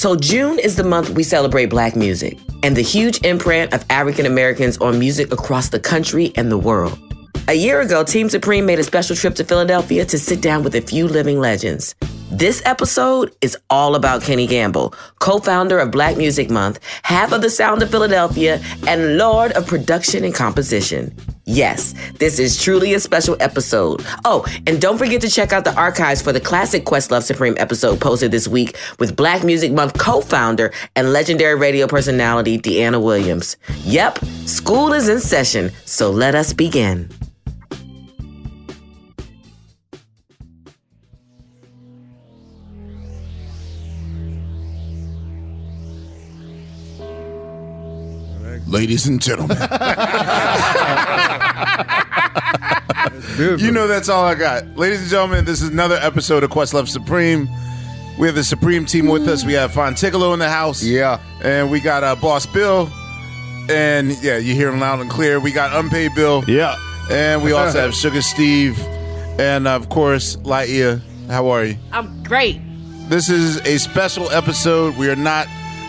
So, June is the month we celebrate Black music and the huge imprint of African Americans on music across the country and the world. A year ago, Team Supreme made a special trip to Philadelphia to sit down with a few living legends. This episode is all about Kenny Gamble, co founder of Black Music Month, half of the sound of Philadelphia, and lord of production and composition. Yes, this is truly a special episode. Oh, and don't forget to check out the archives for the classic Questlove Supreme episode posted this week with Black Music Month co founder and legendary radio personality Dyana Williams. Yep, school is in session, so let us begin. Ladies and gentlemen. you know that's all I got. Ladies and gentlemen, this is another episode of Questlove Supreme. We have the Supreme team with us. We have Fonticolo in the house. Yeah. And we got uh, Boss Bill. And yeah, you hear him loud and clear. We got Unpaid Bill. Yeah. And we also have Sugar Steve. And of course, Laiya. How are you? I'm great. This is a special episode. We are not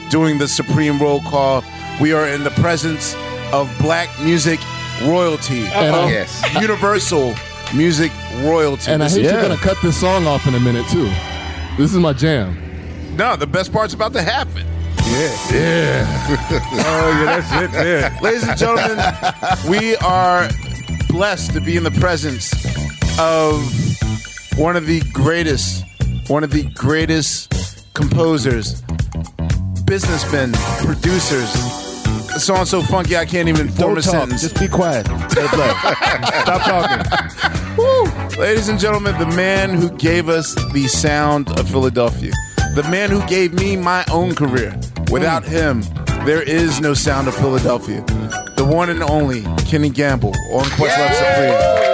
doing the Supreme roll call. We are in the presence of black music royalty. Uh-oh. Yes. Universal music royalty. And I This hate is- you're gonna cut this song off in a minute too. This is my jam. No, the best part's about to happen. Yeah. Yeah. Oh, yeah, that's it there. Ladies and gentlemen, we are blessed to be in the presence of one of the greatest, one of the greatest composers, businessmen, producers. The song's so funky I can't even form Don't a talk. sentence. Just be quiet. Stop talking. Woo! Ladies and gentlemen, the man who gave us the sound of Philadelphia, the man who gave me my own career. Without mm. him, there is no sound of Philadelphia. The one and only Kenny Gamble on Questlove Supreme.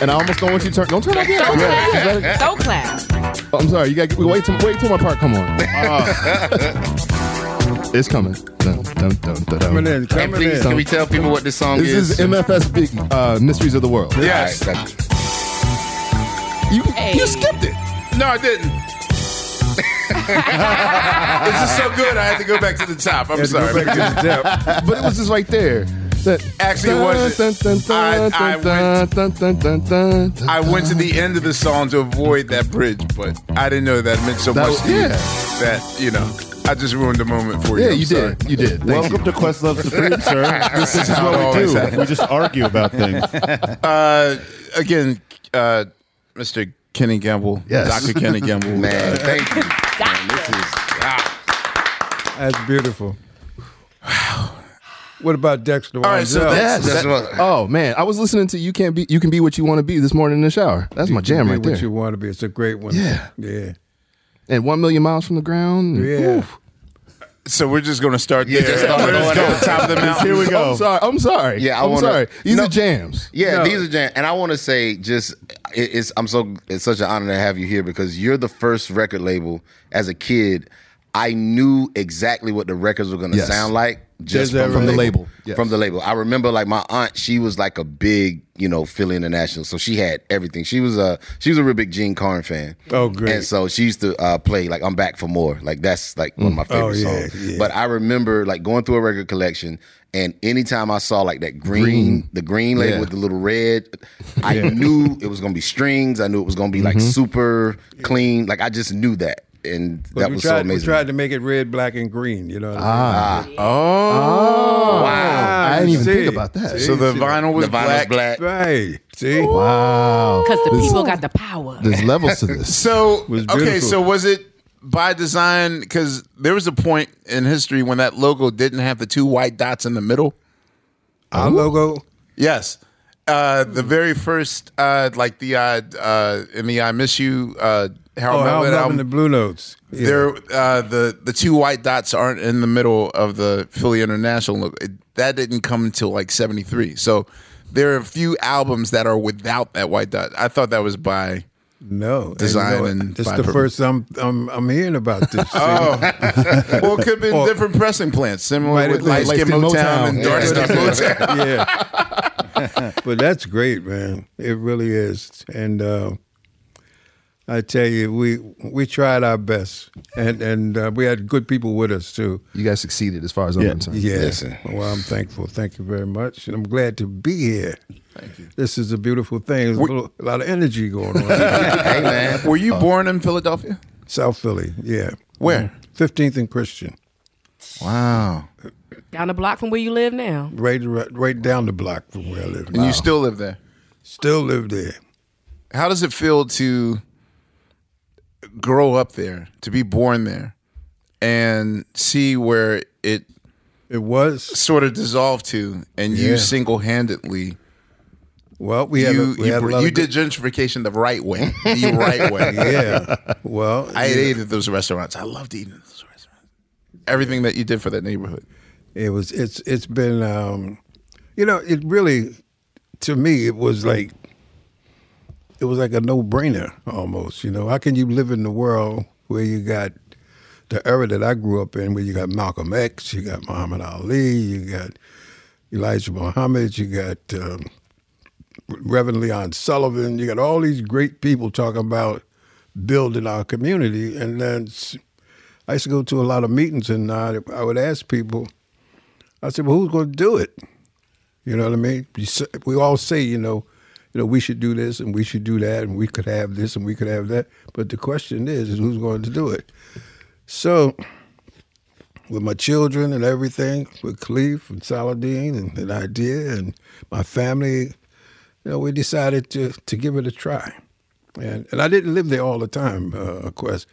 And I almost don't want you to turn. Don't turn off yet. Don't Yeah, just let clap. Don't clap. Oh, I'm sorry. You got to wait till wait till my part come on. it's coming. Dun, dun, dun, dun, dun. Coming in, And coming please, in. can we tell people what this song is? This is? is MFSB uh, Mysteries of the World. Yes. All right, got You Hey. you skipped it. No, I didn't. this is so good, I had to go back to the top. I'm Had to go sorry. back to the depth. But it was just right there. That Actually, wasn't. Dun, dun, I- I dun, dun, went-. I to the end of the song to avoid that bridge, but I didn't know that meant so That much was- to you yeah. that, you know, I just ruined the moment for you. Yeah, I'm you sorry. did. You did. Thank Welcome to Questlove Supreme, sir. This, is what we do. happens. We just argue about things. Uh, again, uh, Mr. Kenny Gamble, Yes. Dr. Kenny Gamble. Man, uh, thank you. Man, this Doctor. is That's beautiful. What about Dexter All right, so Wansel? that's- that's what. Oh man, I was listening to "You Can't Be You Can Be What You Want to Be" this morning in the shower. That's my jam be right there. What you want to be? It's a great one. Yeah. yeah, and one million miles from the ground. yeah. Oof. So we're just going to start Yeah, there. just start We're just going going there. top of the mountain. Here we go. I'm sorry. I'm sorry. Yeah, I I'm wanna- sorry. These No. are jams. Yeah, No. these are jams. and I want to say just it, it's I'm so it's such an honor to have you here because you're the first record label as a kid. I knew exactly what the records were going to Yes. sound like just from, from the label. yes. From the label, I remember like my aunt. She was like a big, you know, Philly International, so she had everything. She was a she was a real big Jean Carn fan. Oh, great. And so she used to uh, play like "I'm Back for More." Like that's like one of my favorite Oh, yeah, songs. yeah. But I remember like going through a record collection, and anytime I saw like that green, the green label Yeah. with the little red, I knew it was gonna be strings. I knew it was gonna be like Mm-hmm. super clean. Like I just knew that, and But that we was tried, so we tried to make it red, black, and green. You know. What Ah. I mean? Oh. wow! I didn't even See? think about that. So the vinyl was the vinyl black. black. Right. See. Wow. Because the people got the power. There's levels to this. So was okay, so was it by design? Because there was a point in history when that logo didn't have the two white dots in the middle. Our logo. Yes, uh, the very first, uh, like the uh, uh, in the "I Miss You" uh, Harold Oh, how Melvin loving album. the blue notes. Yeah. There, uh, the the two white dots aren't in the middle of the Philly International look. It, that didn't come until like '73. So there are a few albums that are without that white dot. I thought that was by. no Design you know, and This by the purpose. first I'm I'm I'm hearing about this. Oh, well, it could be Or- different pressing plants, similar Might with have been light skin light-skin Motown, Motown. and dark skin Motown. yeah. but that's great, man. It really is. And uh, I tell you, we we tried our best, and and uh, we had good people with us too. You guys succeeded as far as I'm Yeah. concerned. Yeah. Listen. Well, I'm thankful. Thank you very much, and I'm glad to be here. Thank you. This is a beautiful thing. There's a, little, a lot of energy going on. hey man, Were you born in Philadelphia? South Philly, yeah. Where? 15th and Christian, Wow. Down the block from where you live now. right, right, right down the block from where I live. And you still live there. still live there. How does it feel to grow up there, to be born there, and see where it It was sort of dissolved to, and Yeah. you single handedly well. We you a, we you, you did gentrification the right way, the right way. yeah. Well, I yeah. ate at those restaurants. I loved eating at those restaurants. Everything that you did for that neighborhood. It was it's it's been um you know, it really to me it was like it was like a no brainer almost, you know. How can you live in the world where you got the era that I grew up in where you got Malcolm X, you got Muhammad Ali, you got Elijah Muhammad, you got um, Reverend Leon Sullivan, you got all these great people talking about building our community and then I used to go to a lot of meetings and uh, I would ask people I said, "Well, who's going to do it?" You know what I mean? We all say, you know, you know, we should do this and we should do that and we could have this and we could have that. But the question is, is who's going to do it? So, with my children and everything, with Cleve and Saladin and an idea and my family, you know, we decided to to give it a try. And and I didn't live there all the time, uh, of course.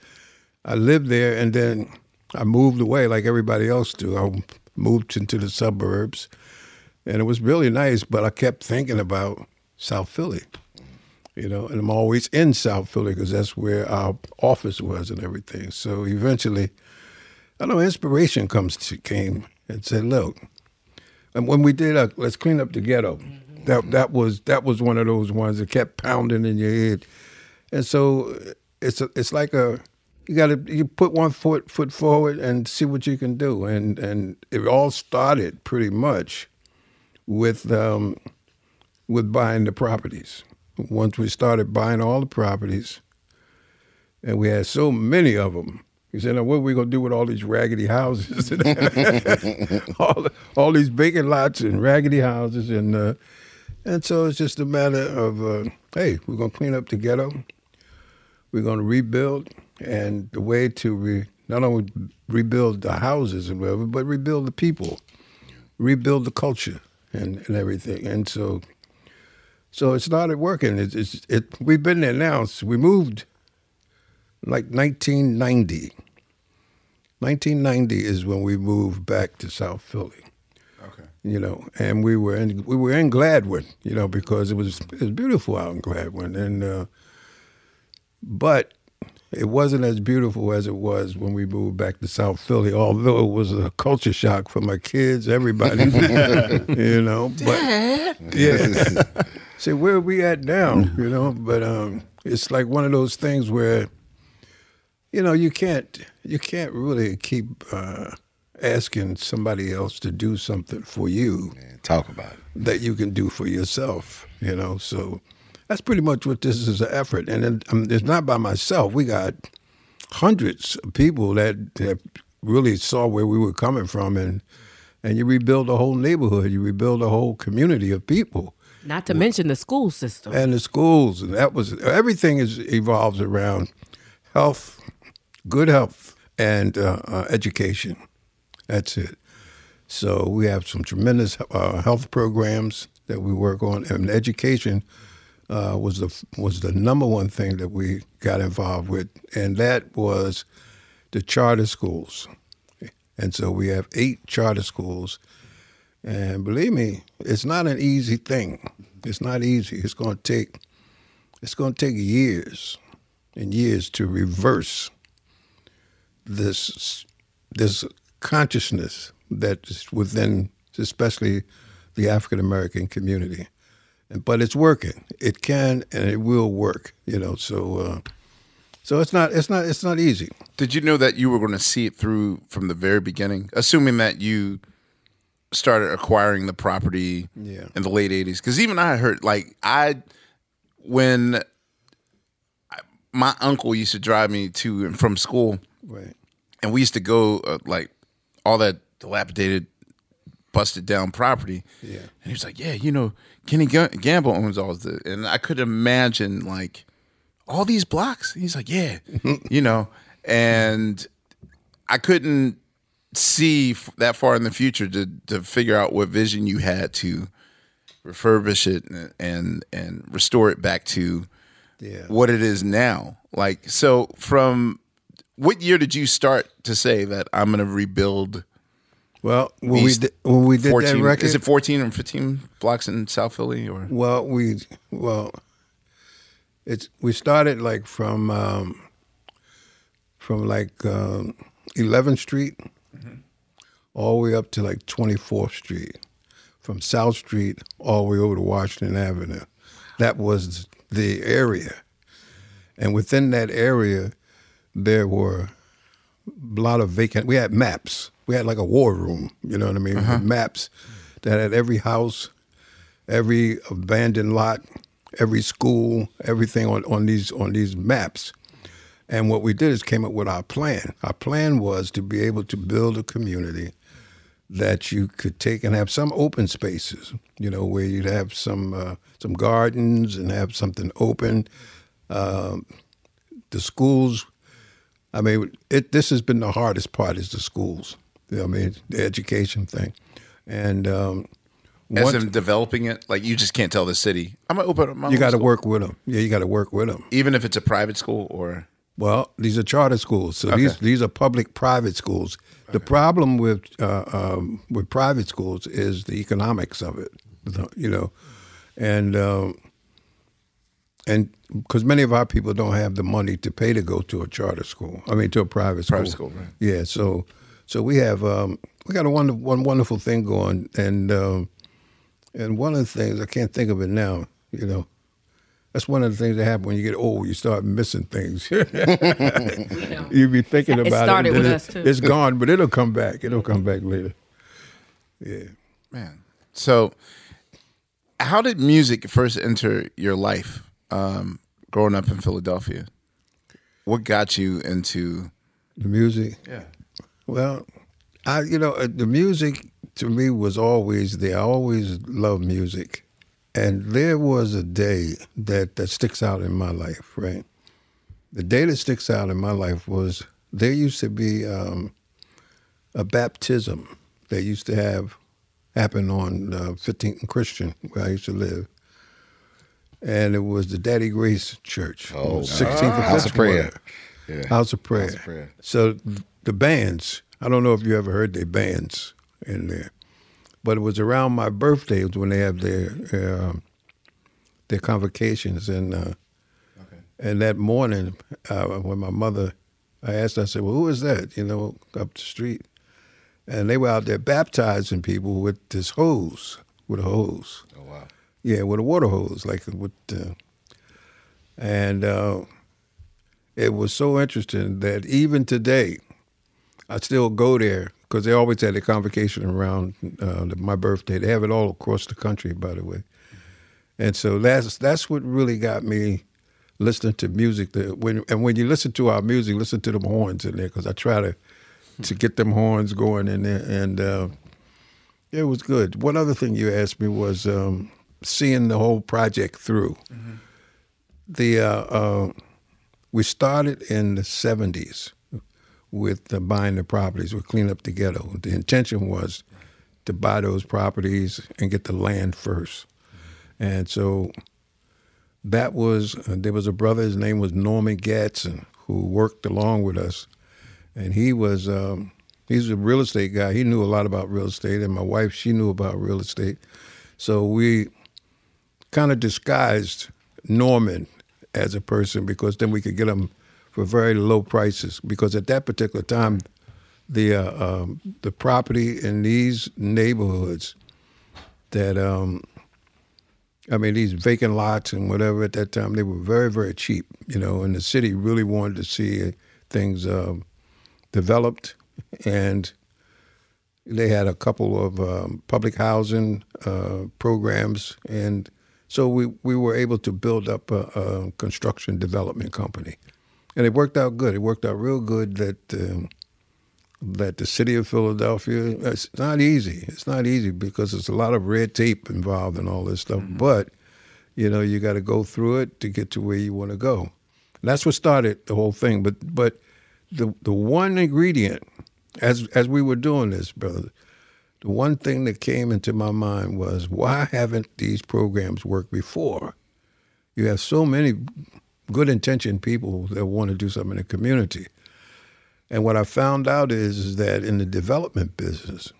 I lived there and then I moved away like everybody else do. I moved into the suburbs and it was really nice, but I kept thinking about South Philly, you know, and I'm always in South Philly because that's where our office was and everything. So eventually, I know inspiration comes to, came and said, look, and when we did uh, let's clean up the ghetto, that that was that was one of those ones that kept pounding in your head, and so it's a, it's like a you got to you put one foot foot forward and see what you can do, and and it all started pretty much with um, with buying the properties. Once we started buying all the properties, and we had so many of them. He said, now what are we going to do with all these raggedy houses? all, all these vacant lots and raggedy houses. And uh, and so it's just a matter of, uh, hey, we're going to clean up the ghetto. We're going to rebuild. And the way to re, not only rebuild the houses and whatever, but rebuild the people, rebuild the culture and, and everything. And so so it started working. It's, it's, it, we've been there now. So we moved like 1990. 1990 is when we moved back to South Philly. Okay. You know, and we were in we were in Gladwyne, you know, because it was it was beautiful out in Gladwyne, and uh, but it wasn't as beautiful as it was when we moved back to South Philly. Although it was a culture shock for my kids, everybody, you know. But yeah, say where are we at now? You know, but um, it's like one of those things where, you know, you can't you can't really keep uh, asking somebody else to do something for you Man, talk about it. that you can do for yourself. You know, so that's pretty much what this is an effort, and it, um, it's not by myself. We got hundreds of people that, that really saw where we were coming from, and and you rebuild a whole neighborhood, you rebuild a whole community of people Not to mention the school system. and the schools, and that was everything is evolves around health, good health, and uh, uh, education. That's it. So we have some tremendous uh, health programs that we work on, and education uh, was the was the number one thing that we got involved with, and that was the charter schools. And so we have eight charter schools, and believe me, it's not an easy thing. It's not easy. It's going to take it's going to take years and years to reverse this this consciousness that is within, especially the African American community. And, but it's working. It can and it will work. You know. So uh, so it's not it's not it's not easy. Did you know that you were going to see it through from the very beginning, assuming that you started acquiring the property Yeah. in the late '80s? Because even I heard like I when I, my uncle used to drive me to and from school, Right. and we used to go uh, like all that dilapidated, busted down property. Yeah. and he was like, "Yeah, you know, Kenny Ga- Gamble owns all the," and I could imagine like all these blocks. He's like, "Yeah, you know," and I couldn't see f- that far in the future to to figure out what vision you had to refurbish it and and, and restore it back to Yeah. what it is now. Like so from what year did you start to say that I'm going to rebuild Well, when we did, when we did 14 that record, is it 14 or 15 blocks in South Philly or Well, we well, it's we started like from um, from like um, 11th Street Mm-hmm. all the way up to like 24th Street, from South Street all the way over to Washington Avenue. That was the area, and within that area, there were a lot of vacant. We had maps. We had like a war room. You know what I mean? Uh-huh. With Maps that had every house, every abandoned lot, every school, everything on, on these on these maps. And what we did is came up with our plan. Our plan was to be able to build a community that you could take and have some open spaces, you know, where you'd have some uh, some gardens and have something open. Um, the schools, I mean, it. This has been the hardest part is the schools. You know I mean, the education thing, and um, as in developing it like you just can't tell the city I'm going to open up my you got to work with them. Yeah, you got to work with them. even if it's a private school or Well, these are charter schools, so these Okay. these are public private schools. The problem with uh, um, with private schools is the economics of it, you know, and um, and because many of our people don't have the money to pay to go to a charter school. I mean, to a private school. Private school, right. Yeah, so so we have um, we got a wonder, one wonderful thing going, and um, and one of the things I can't think of it now, you know. That's one of the things that happen when you get old. You start missing things. you be thinking It about it. started and with then us, too. It's gone, but it'll come back. It'll come back later. Yeah. man so how did music first enter your life um, growing up in Philadelphia what got you into The music. yeah Well, I you know uh, the music to me was always there. I always loved music, and there was a day that that sticks out in my life. Right, the day that sticks out in my life was there used to be um, a baptism that used to have happen on uh, 15th and Christian where I used to live. And it was the Daddy Grace Church. Oh, 16th and House of 15th. Prayer. Yeah. House of Prayer. House of Prayer. So the bands, I don't know if you ever heard their bands in there, but it was around my birthday when they have their um, their convocations, and uh, And that morning, uh, when my mother, I asked, her, I said, "Well, who is that?" You know, up the street, and they were out there baptizing people with this hose, with a hose. Oh wow. Yeah, with a water hose, like with, uh, and uh, it was so interesting that even today, I still go there because they always had a convocation around uh, my birthday. They have it all across the country, by the way. And so that's that's what really got me listening to music. That when and when you listen to our music, listen to them horns in there because I try to to get them horns going in there, and uh, it was good. One other thing you asked me was um, seeing the whole project through. The uh, uh, we started in the '70s with buying the properties, with clean up the ghetto. The intention was to buy those properties and get the land first. And so that was, uh, there was a brother, his name was Norman Gatson, who worked along with us. And he was, um, he's a real estate guy. He knew a lot about real estate. And my wife, she knew about real estate. So we kind of disguised Norman as a person because then we could get him for very low prices. Because at that particular time, the uh, um, the property in these neighborhoods that um, I mean these vacant lots and whatever at that time they were very very cheap, you know, and the city really wanted to see things um, developed, and they had a couple of um, public housing uh, programs, and so we we were able to build up a, a construction development company, and it worked out good. It worked out real good that. Um, that the city of Philadelphia, it's not easy. It's not easy because there's a lot of red tape involved in all this stuff. But, you know, you got to go through it to get to where you want to go. And that's what started the whole thing. But but the the one ingredient, as as we were doing this, brother, the one thing that came into my mind was why haven't these programs worked before? You have so many good intentioned people that want to do something in the community. And what I found out is, is that in the development business,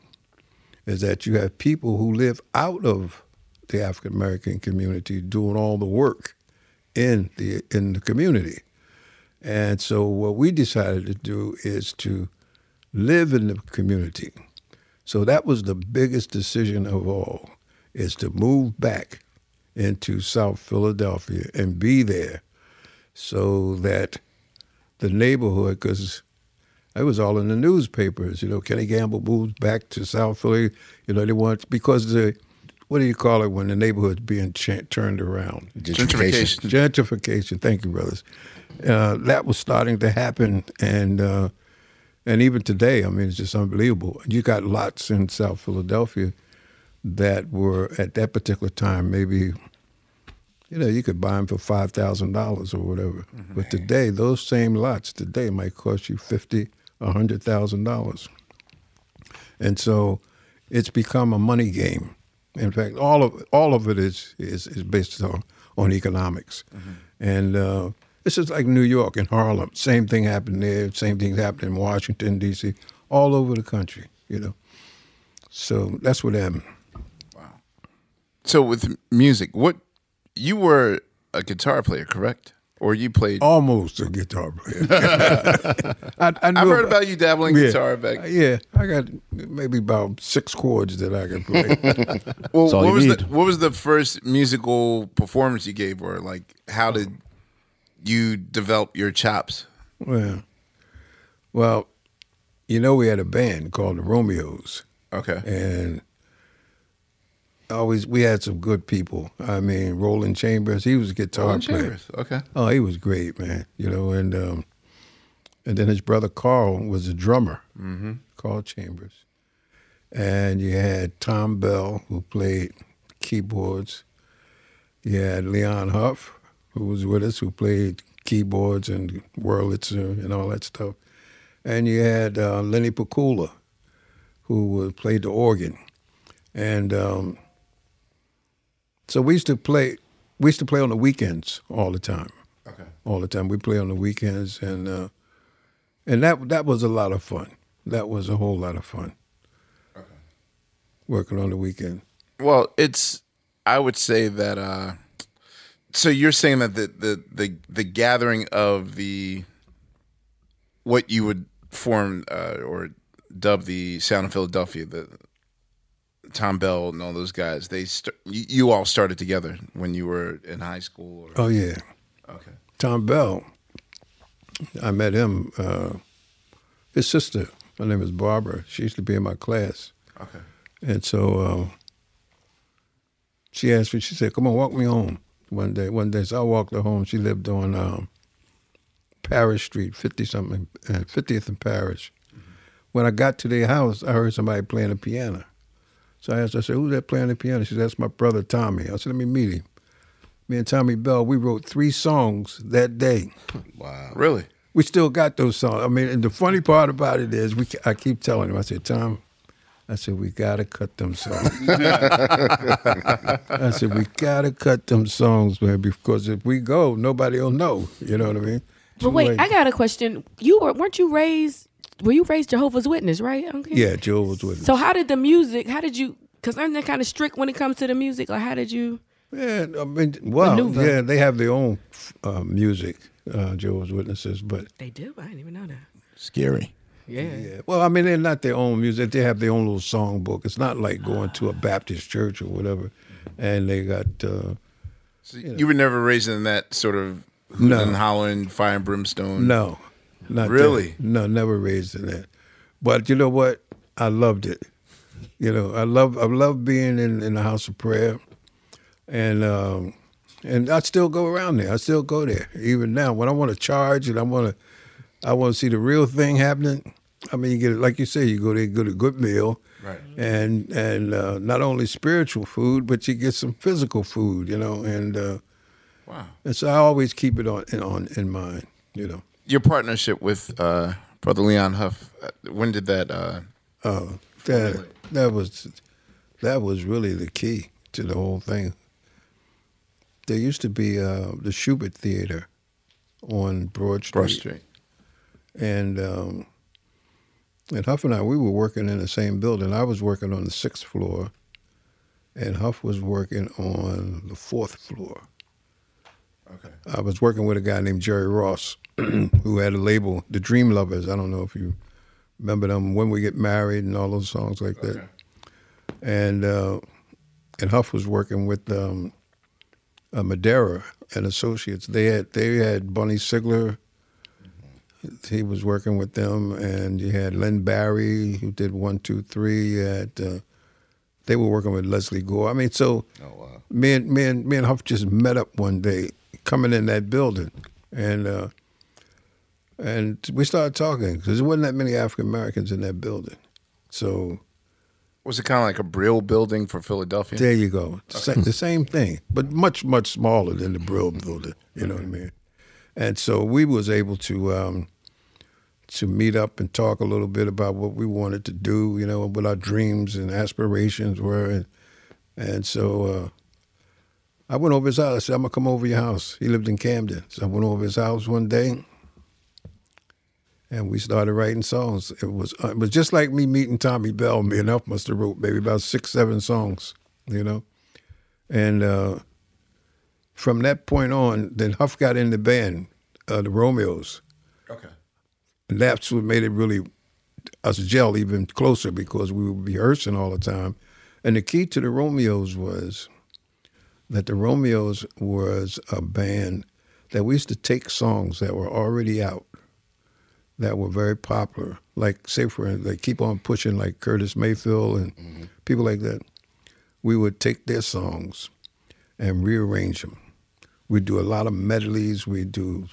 is that you have people who live out of the African American community doing all the work in the in the community. And so what we decided to do is to live in the community. So that was the biggest decision of all, is to move back into South Philadelphia and be there so that the neighborhood, because it was all in the newspapers. You know, Kenny Gamble moved back to South Philly. You know, they want because the what do you call it when the neighborhood's being ch- turned around? Gentrification. Gentrification. Thank you, brothers. Uh, that was starting to happen, and uh, and even today, I mean, it's just unbelievable. You got lots in South Philadelphia that were at that particular time maybe. You know, you could buy them for five thousand dollars or whatever. But today, those same lots today might cost you fifty, a hundred thousand dollars. And so, it's become a money game. In fact, all of all of it is is, is based on on economics, and uh, it's just like New York and Harlem. Same thing happened there. Same things happened in Washington D.C. All over the country. You know, so that's what happened. Wow. So with music, what you were a guitar player, correct? Or you played? Almost a guitar player. I, I knew I've heard about you dabbling yeah, guitar back. Uh, yeah, I got maybe about six chords that I can play. Well, That's all what you was need. the what was the first musical performance you gave, or like how did you develop your chops? well, well, you know, we had a band called the Romeos. Okay, and always we had some good people. I mean, Roland Chambers, he was a guitar Roland player. Chambers, okay. Oh, he was great, man. You know, and um, and then his brother Carl was a drummer, mm-hmm. Carl Chambers, and you had Thom Bell who played keyboards. You had Leon Huff who was with us who played keyboards and Wurlitzer and all that stuff, and you had uh, Lenny Pakula who played the organ, and. Um, so we used to play. We used to play on the weekends all the time. Okay. All the time. We play on the weekends, and uh, and that that was a lot of fun. That was a whole lot of fun. Working on the weekend. Well, it's I would say that uh So you're saying that the the the, the gathering of the what you would form uh, or dub the sound of Philadelphia, the Thom Bell and all those guys, they st- you, all started together when you were in high school. Or, Oh yeah, okay. Thom Bell. I met him. Uh, his sister, her name is Barbara. She used to be in my class, Okay. and so uh, she asked me. She said, "Come on, walk me home." One day, one day, so I walked her home. She lived on um, Parrish Street, fifty something, uh, fiftieth and Parrish. When I got to their house, I heard somebody playing the piano. So I asked, I said, "Who's that playing the piano?" She said, "That's my brother Tommy." I said, "Let me meet him." Me and Tommy Bell, we wrote three songs that day. Wow. Really? We still got those songs. I mean, and the funny part about it is, we I keep telling him, I said, Thom, I said we gotta cut them songs. I said we gotta cut them songs, man, because if we go, nobody will know. You know what I mean? But Too wait. I got a question. You were weren't you raised? Were you raised Jehovah's Witness, right? Okay. yeah, Joe was with us. So how did the music? How did you? Because aren't they kind of strict when it comes to the music? Or how did you? Yeah, I mean, well, Maneuver. yeah, they have their own uh, music, uh, Jehovah's Witnesses, but They do. I didn't even know that. Scary. Yeah. yeah. Well, I mean, they're not their own music. They have their own little songbook. It's not like going to a Baptist church or whatever, and they got. Uh, So you were never raised in that sort of No. and hollering, fire and brimstone. No, not Really? that. No, never raised in that. But you know what? I loved it. You know, I love I love being in, in the house of prayer, and um, and I still go around there. I still go there even now when I want to charge and I want to I want to see the real thing happening. I mean, you get it like you say, you go there, get a good meal, Right. and and uh, not only spiritual food, but you get some physical food. You know, and uh, Wow. and so I always keep it on in, on in mind. You know. Your partnership with uh, Brother Leon Huff, uh, when did that? Uh, Oh, that that was that was really the key to the whole thing. There used to be uh, the Shubert Theater on Broad Street, Broad Street. and um, and Huff and I we were working in the same building. I was working on the sixth floor, and Huff was working on the fourth floor. Okay. I was working with a guy named Jerry Ross, who had a label, The Dream Lovers. I don't know if you remember them, When We Get Married, and all those songs like that. And uh, and Huff was working with um, uh, Madara and Associates. They had they had Bunny Sigler. He was working with them, and you had Len Barry who did one, two, three. You had uh, they were working with Lesley Gore. I mean, so Oh wow. me and me and me and Huff just met up one day coming in that building, and uh, and we started talking because there wasn't that many African Americans in that building. So Was it kind of like a Brill building for Philadelphia? there you go, Sa- the same thing, but much much smaller than the Brill building. You know what I mean? And so we was able to um, to meet up and talk a little bit about what we wanted to do. You know, what our dreams and aspirations were, and and so. Uh, I went over his house. I said, I'm going to come over your house. He lived in Camden. So I went over his house one day and we started writing songs. It was uh, it was just like me meeting Tommy Bell. Me and Huff must have wrote maybe about six, seven songs, you know? And uh, from that point on, then Huff got in the band, uh, the Romeos. Okay. And that's what made it really us gel even closer because we were rehearsing all the time. And the key to the Romeos was that the Romeos was a band that we used to take songs that were already out, that were very popular, like say for instance, they keep on pushing like Curtis Mayfield and mm-hmm. people like that. We would take their songs and rearrange them. We'd do a lot of medleys. We do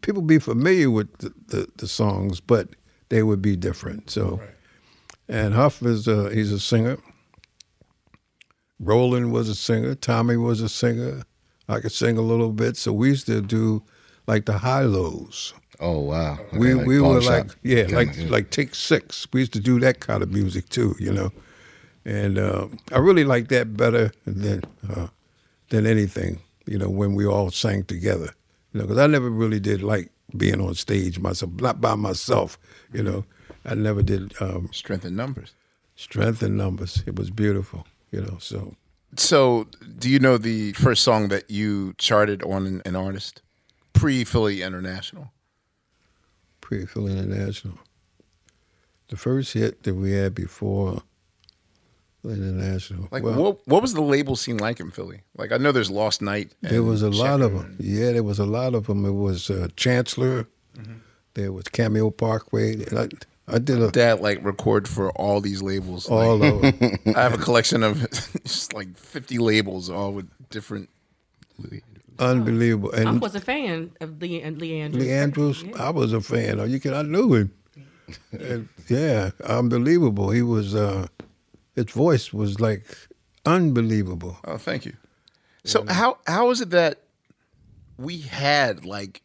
people be familiar with the, the, the songs, but they would be different. So, and Huff is a, he's a singer. Roland was a singer. Tommy was a singer. I could sing a little bit. So we used to do like the high lows. Oh wow. we like we were barbershop. like yeah, Okay, like like take six. We used to do that kind of music too, you know. And uh, I really like that better than uh, than anything, you know, when we all sang together. You know, because I never really did like being on stage myself, not by myself. You know, I never did um, Strength in numbers. strength in numbers. It was beautiful, you know. So So, do you know the first song that you charted on an, an artist pre Philly International? Pre Philly International. The first hit that we had before Philly International. Like, well, what what was the label scene like in Philly? Like, I know there's Lost Night. There was a lot of them. Yeah, there was a lot of them. It was uh, Chancellor. Mm-hmm. There was Cameo Parkway. I, I did a, Dad like record for all these labels. all Like, of them. I have a collection of just like 50 labels, all with different. Unbelievable. And I was a fan of Lee and Lee Andrews. Lee Andrews, I was a fan. of. You can, I knew him. And, yeah, unbelievable. He was. Uh, his voice was like unbelievable. Oh, thank you. So how how is it that we had like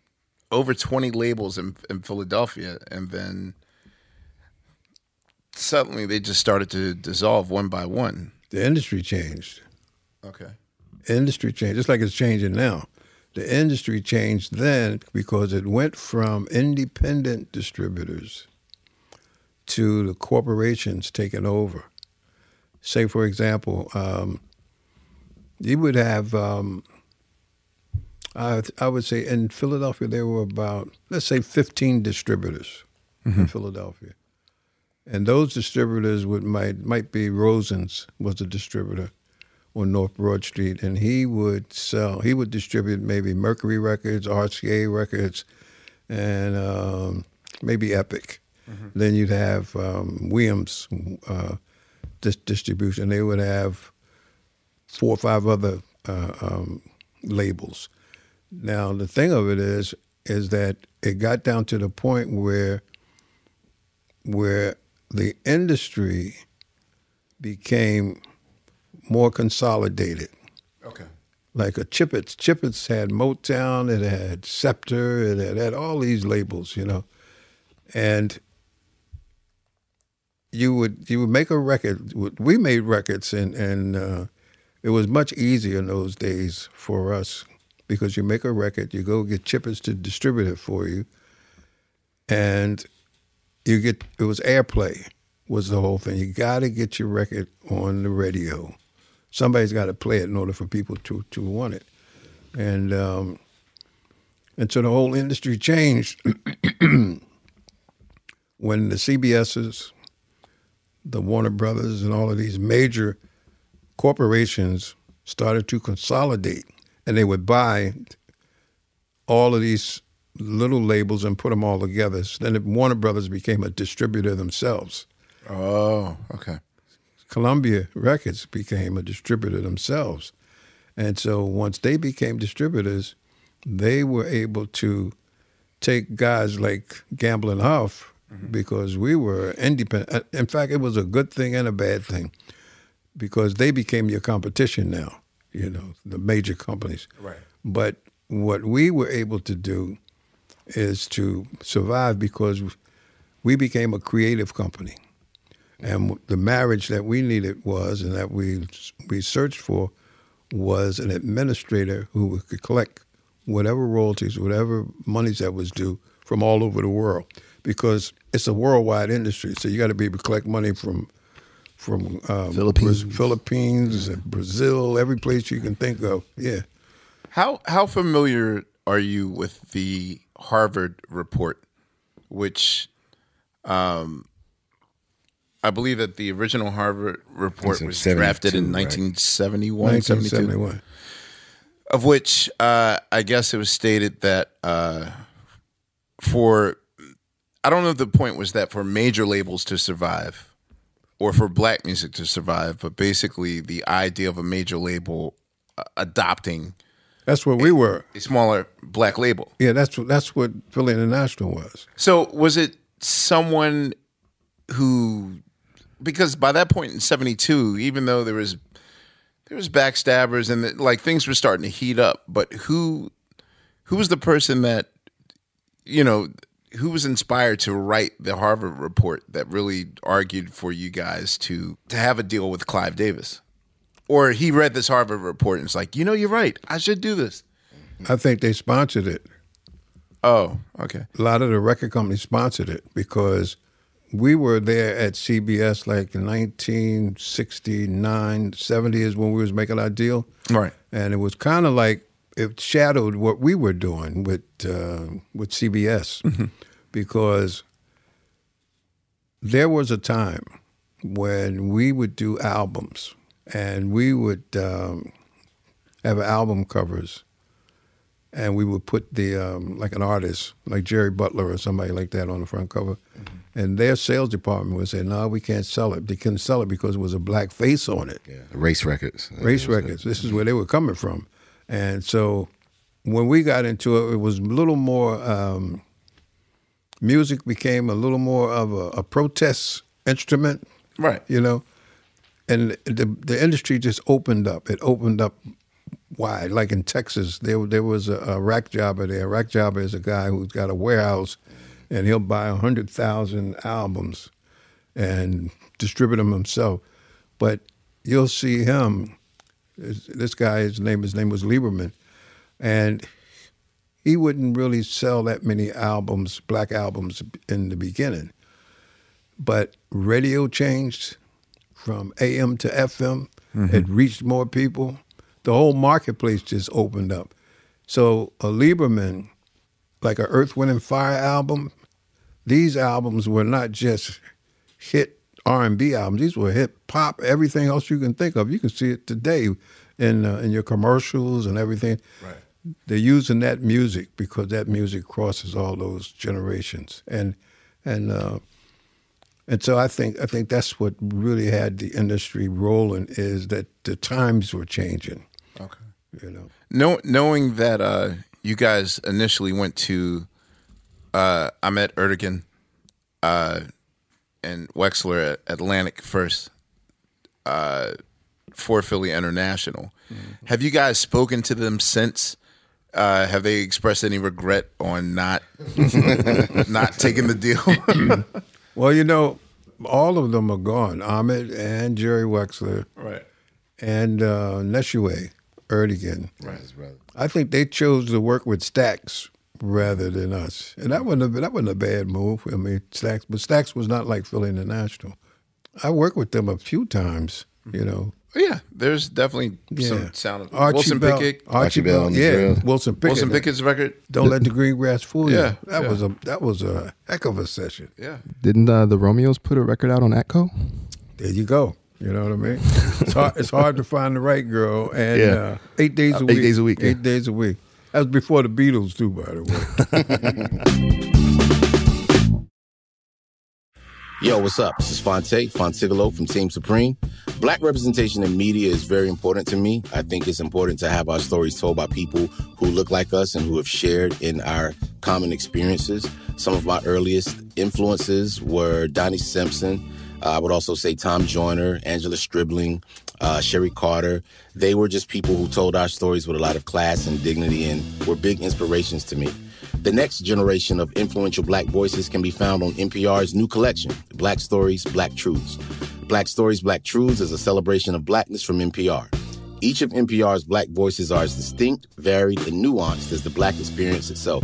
over 20 labels in, in Philadelphia, and then suddenly they just started to dissolve one by one? The industry changed. Okay. Industry changed, just like it's changing now. The industry changed then because it went from independent distributors to the corporations taking over. Say, for example, um, you would have, um, I, I would say in Philadelphia, there were about, let's say, 15 distributors in Philadelphia. And those distributors would might might be Rosen's was a distributor on North Broad Street, and he would sell. He would distribute maybe Mercury Records, RCA Records, and um, maybe Epic. Then you'd have um, Williams uh, dis- distribution. They would have four or five other uh, um, labels. Now the thing of it is, is that it got down to the point where, where the industry became more consolidated. Okay. Like a Chippets. Chippets had Motown, it had Scepter, it had, had all these labels, you know. And you would you would make a record. We made records, and and uh, it was much easier in those days for us because you make a record, you go get chippers to distribute it for you, and you get it was airplay was the whole thing. You got to get your record on the radio. Somebody's got to play it in order for people to to want it, and um, and so the whole industry changed when the CBSs, the Warner Brothers, and all of these major corporations started to consolidate, and they would buy all of these little labels and put them all together. So then Warner Brothers became a distributor themselves. Oh, okay. Columbia Records became a distributor themselves. And so once they became distributors, they were able to take guys like Gamble and Huff mm-hmm. because we were independent. Uh, in fact, it was a good thing and a bad thing because they became your competition now, you know, the major companies. Right. But what we were able to do is to survive because we became a creative company. And the marriage that we needed was, and that we we searched for, was an administrator who could collect whatever royalties, whatever monies that was due from all over the world, because it's a worldwide industry. So you got to be able to collect money from from um, Philippines. Braz- Philippines, and Brazil, every place you can think of. Yeah. How how familiar are you with the Harvard report, which um, I believe that the original Harvard report was drafted in 1971, 72, 1971. of which uh, I guess it was stated that uh, for I don't know if the point was that for major labels to survive or for black music to survive, but basically the idea of a major label uh, adopting That's where we were. a smaller black label. Yeah, that's what that's what Philly International was. So was it someone who because by that point in 72 even though there was there was backstabbers and the, like things were starting to heat up but who who was the person that you know who was inspired to write the Harvard report that really argued for you guys to to have a deal with Clive Davis? Or he read this Harvard report and it's like you know you're right. I should do this. I think they sponsored it. oh okay. A lot of the record companies sponsored it because we were there at CBS like in 1969, 70 is when we was making our deal. Right. And it was kind of like it shadowed what we were doing with uh, with CBS because there was a time when we would do albums and we would um, have album covers and we would put the um, like an artist like Jerry Butler or somebody like that on the front cover, and their sales department would say, "No, we can't sell it. They couldn't sell it because it was a black face on it." Yeah, race records. Race records. This is where they were coming from, and so when we got into it, it was a little more. Um, music became a little more of a, a protest instrument, Right. you know, and the the industry just opened up. It opened up wide. Like in Texas, there there was a, a rack jobber there. A rack jobber is a guy who's got a warehouse, and he'll buy a hundred thousand albums, and distribute them himself. But you'll see him. This this guy, his name his name was Lieberman, and he wouldn't really sell that many albums, black albums, in the beginning. But radio changed from AM to FM. Mm-hmm. It reached more people. The whole marketplace just opened up. So a Lieberman, like a Earth, Wind and Fire album, these albums were not just hit R and B albums. These were hip pop. Everything else you can think of, you can see it today in uh, in your commercials and everything. Right. They're using that music because that music crosses all those generations, and and uh, and so I think I think that's what really had the industry rolling is that the times were changing. Okay. You know. Know, knowing that uh, you guys initially went to uh, Ahmet Ertegun uh, and Wexler at Atlantic first uh, for Philly International. Have you guys spoken to them since? Uh, have they expressed any regret on not not taking the deal? Well, you know, all of them are gone. Ahmet and Jerry Wexler right. and uh, Nesuhi Ertegun. Right, his. I think they chose to work with Stax rather than us, and that wasn't a, that wasn't a bad move. I mean, Stax, but Stax was not like Philly International. I worked with them a few times. You know, Yeah, there's definitely yeah. some sound of Archie Wilson Bell, Pickett. Archie, Archie Bell Bell, yeah, drill. Wilson Pickett. Wilson Pickett's record. Don't let the green grass fool you. Yeah, that yeah. was a that was a heck of a session. Yeah. Didn't uh, the Romeos put a record out on Atco? There you go. You know what I mean? It's hard, it's hard to find the right girl, and Yeah. uh, eight days a Uh, eight week. days a week, yeah. Eight days a week. That was before the Beatles, too, by the way. Yo, what's up? This is Fonte, Fontigolo from Team Supreme. Black representation in media is very important to me. I think it's important to have our stories told by people who look like us and who have shared in our common experiences. Some of my earliest influences were Donnie Simpson. Uh, I would also say Tom Joyner, Angela Stribling, uh, Sherry Carter. They were just people who told our stories with a lot of class and dignity and were big inspirations to me. The next generation of influential black voices can be found on NPR's new collection, Black Stories, Black Truths. Black Stories, Black Truths is a celebration of blackness from NPR. Each of NPR's black voices are as distinct, varied, and nuanced as the black experience itself.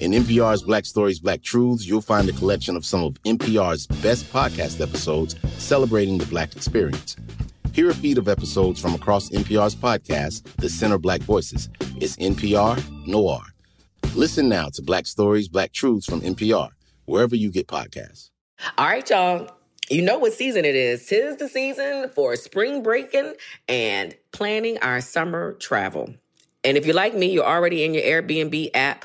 In NPR's Black Stories, Black Truths, you'll find a collection of some of NPR's best podcast episodes celebrating the Black experience. Hear a feed of episodes from across NPR's podcast, The Center Black Voices. It's NPR Noir. Listen now to Black Stories, Black Truths from NPR, wherever you get podcasts. All right, y'all. You know what season it is. Tis the season for spring breaking and planning our summer travel. And if you're like me, you're already in your Airbnb app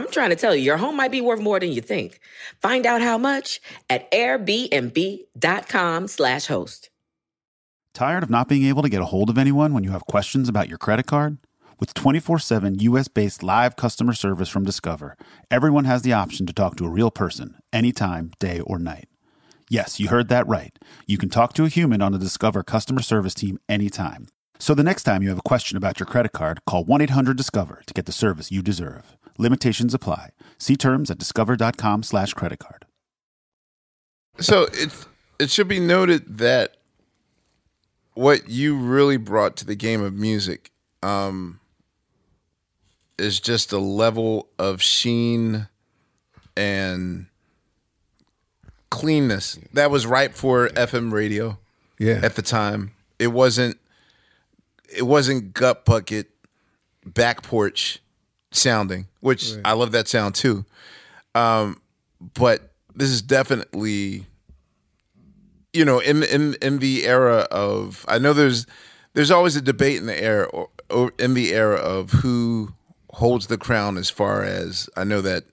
I'm trying to tell you, your home might be worth more than you think. Find out how much at airbnb.com slash host. Tired of not being able to get a hold of anyone when you have questions about your credit card? With 24 7 US based live customer service from Discover, everyone has the option to talk to a real person anytime, day or night. Yes, you heard that right. You can talk to a human on the Discover customer service team anytime. So the next time you have a question about your credit card, call 1 800 Discover to get the service you deserve. Limitations apply. See terms at discover.com slash credit card. So it it should be noted that what you really brought to the game of music um, is just a level of sheen and cleanness that was ripe for FM radio. Yeah. at the time, it wasn't. It wasn't gut bucket, back porch sounding, which I love that sound too. Um, but this is definitely you know in in in the era of I know there's there's always a debate in the era or, or in the era of who holds the crown as far as I know that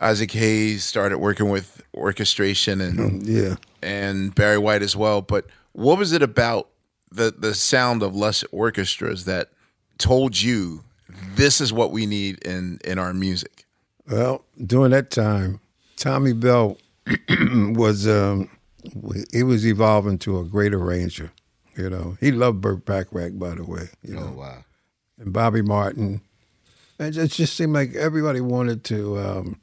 Isaac Hayes started working with orchestration and Yeah. and Barry White as well. But what was it about the the sound of Lush orchestras that told you this is what we need in in our music? Well, during that time, Tommy Bell was um, he was evolving to a great arranger. You know, he loved Burt Bacharach, by the way. You know, Oh wow. and Bobby Martin. And it just seemed like everybody wanted to. Um,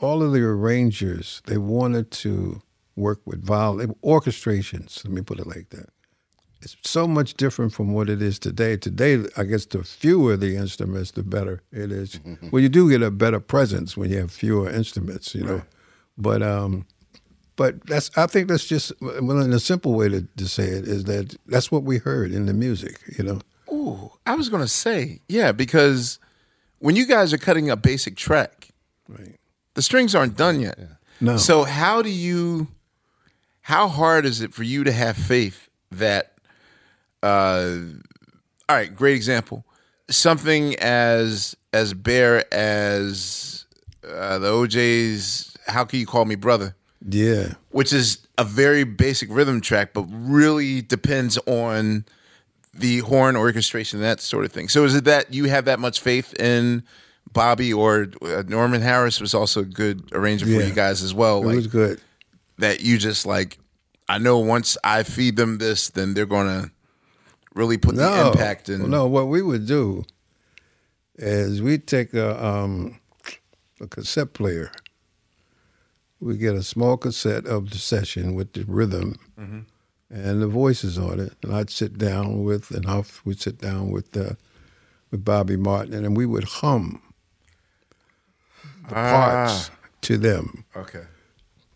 all of the arrangers they wanted to work with violin orchestrations. Let me put it like that. It's so much different from what it is today. Today, I guess the fewer the instruments, the better it is. well, you do get a better presence when you have fewer instruments, you know. But um, but that's I think that's just well, in a simple way to, to say it is that that's what we heard in the music, you know. Ooh, I was gonna say yeah because when you guys are cutting a basic track, Right. the strings aren't done yet. No. So how do you? How hard is it for you to have faith that? Uh, all right, great example. Something as as bare as uh, the OJ's "How Can You Call Me Brother," Yeah. which is a very basic rhythm track, but really depends on the horn orchestration, that sort of thing. So is it that you have that much faith in Bobby or uh, Norman Harris was also a good arranger for you guys as well? It like was good. that you just like, I know once I feed them this, then they're gonna really put the impact in. No. What we would do is we'd take a um, a cassette player. We get a small cassette of the session with the rhythm Mm-hmm. and the voices on it, and I'd sit down with and Huff would sit down with uh, with Bobby Martin, and we would hum the parts to them. Okay.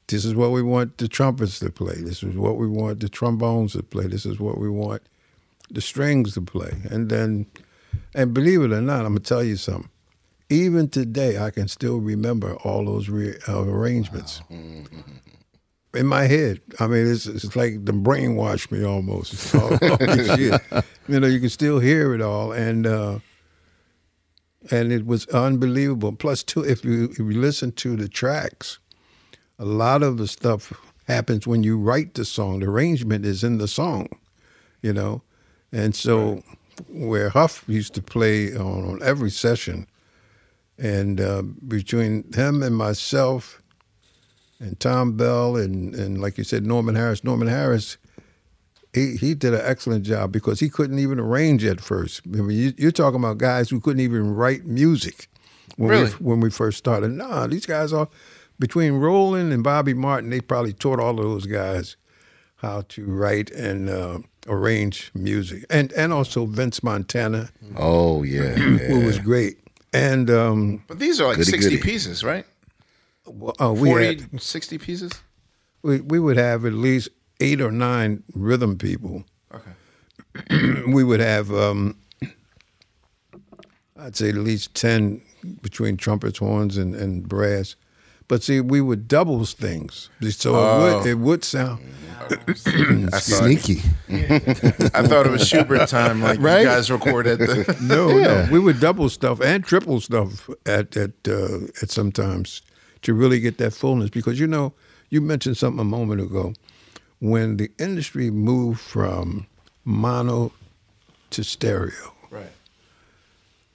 This is what we want the trumpets to play. This is what we want the trombones to play. This is what we want the strings to play. And then, and believe it or not, I'm gonna tell you something. Even today, I can still remember all those re- uh, arrangements in my head. I mean, it's, it's like the brainwashed me almost. All, all. You know, you can still hear it all, and uh, and it was unbelievable. Plus, too, if you if you listen to the tracks, a lot of the stuff happens when you write the song. The arrangement is in the song, you know, and so where Huff used to play on, on every session, and uh, between him and myself, and Thom Bell, and and like you said, Norman Harris. Norman Harris, he he did an excellent job because he couldn't even arrange at first. I mean, you, you're talking about guys who couldn't even write music when Really? we when we first started. Nah, these guys are between Roland and Bobby Martin. They probably taught all of those guys how to write and uh, arrange music, and and also Vince Montana, Oh yeah. yeah. who was great. And um, But these are like Goody, 60 goody. pieces, right? well, uh, we 40, had 60 pieces? we, we would have at least eight or nine rhythm people. Okay. we would have, um, I'd say, at least ten between trumpets, horns, and, and brass. But see, we would double things, so Oh. it would it would sound I thought, Sneaky. I thought it was Schubert time, like Right? you guys recorded. The, no, no. We would double stuff and triple stuff at at uh, at sometimes to really get that fullness. Because you know, you mentioned something a moment ago when the industry moved from mono to stereo.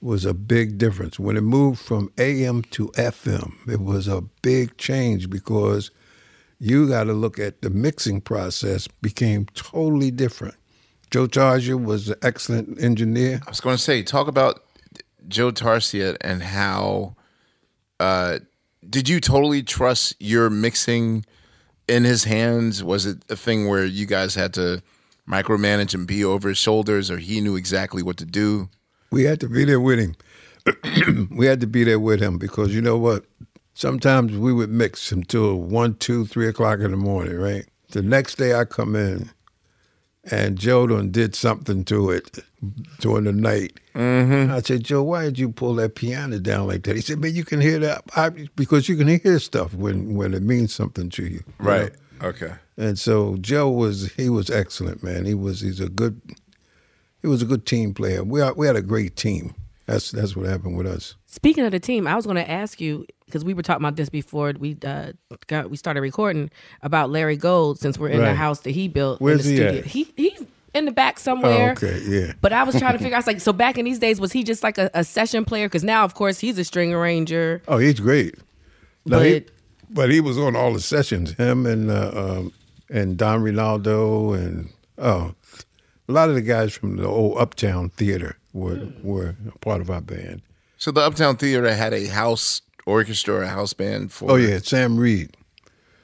Was a big difference. When it moved from AM to FM, it was a big change because you got to look at the mixing process became totally different. Joe Tarsia was an excellent engineer. I was going to say, talk about Joe Tarsia and how uh, did you totally trust your mixing in his hands? Was it a thing where you guys had to micromanage and be over his shoulders, or he knew exactly what to do? We had to be there with him. we had to be there with him because you know what? Sometimes we would mix until one, two, three o'clock in the morning, right? The next day I come in and Joe done did something to it during the night. Mm-hmm. I said, Joe, why did you pull that piano down like that? He said, man, you can hear that I, because you can hear stuff when, when it means something to you. you know? Okay. And so Joe was he was excellent, man. He was he's a good he was a good team player. We are, we had a great team. That's that's what happened with us. Speaking of the team, I was going to ask you because we were talking about this before we uh, got we started recording about Larry Gold since we're in the house that he built. Where's in the he studio. at? He he's in the back somewhere. Oh, okay, yeah. But I was trying to figure. I was like, so back in these days, was he just like a, a session player? Because now, of course, he's a string arranger. Oh, he's great. No, he, But- but he was on all the sessions. Him and uh, um, and Don Renaldo and oh, a lot of the guys from the old Uptown Theater were were a part of our band. So the Uptown Theater had a house orchestra, or a house band for. Oh yeah, Sam Reed.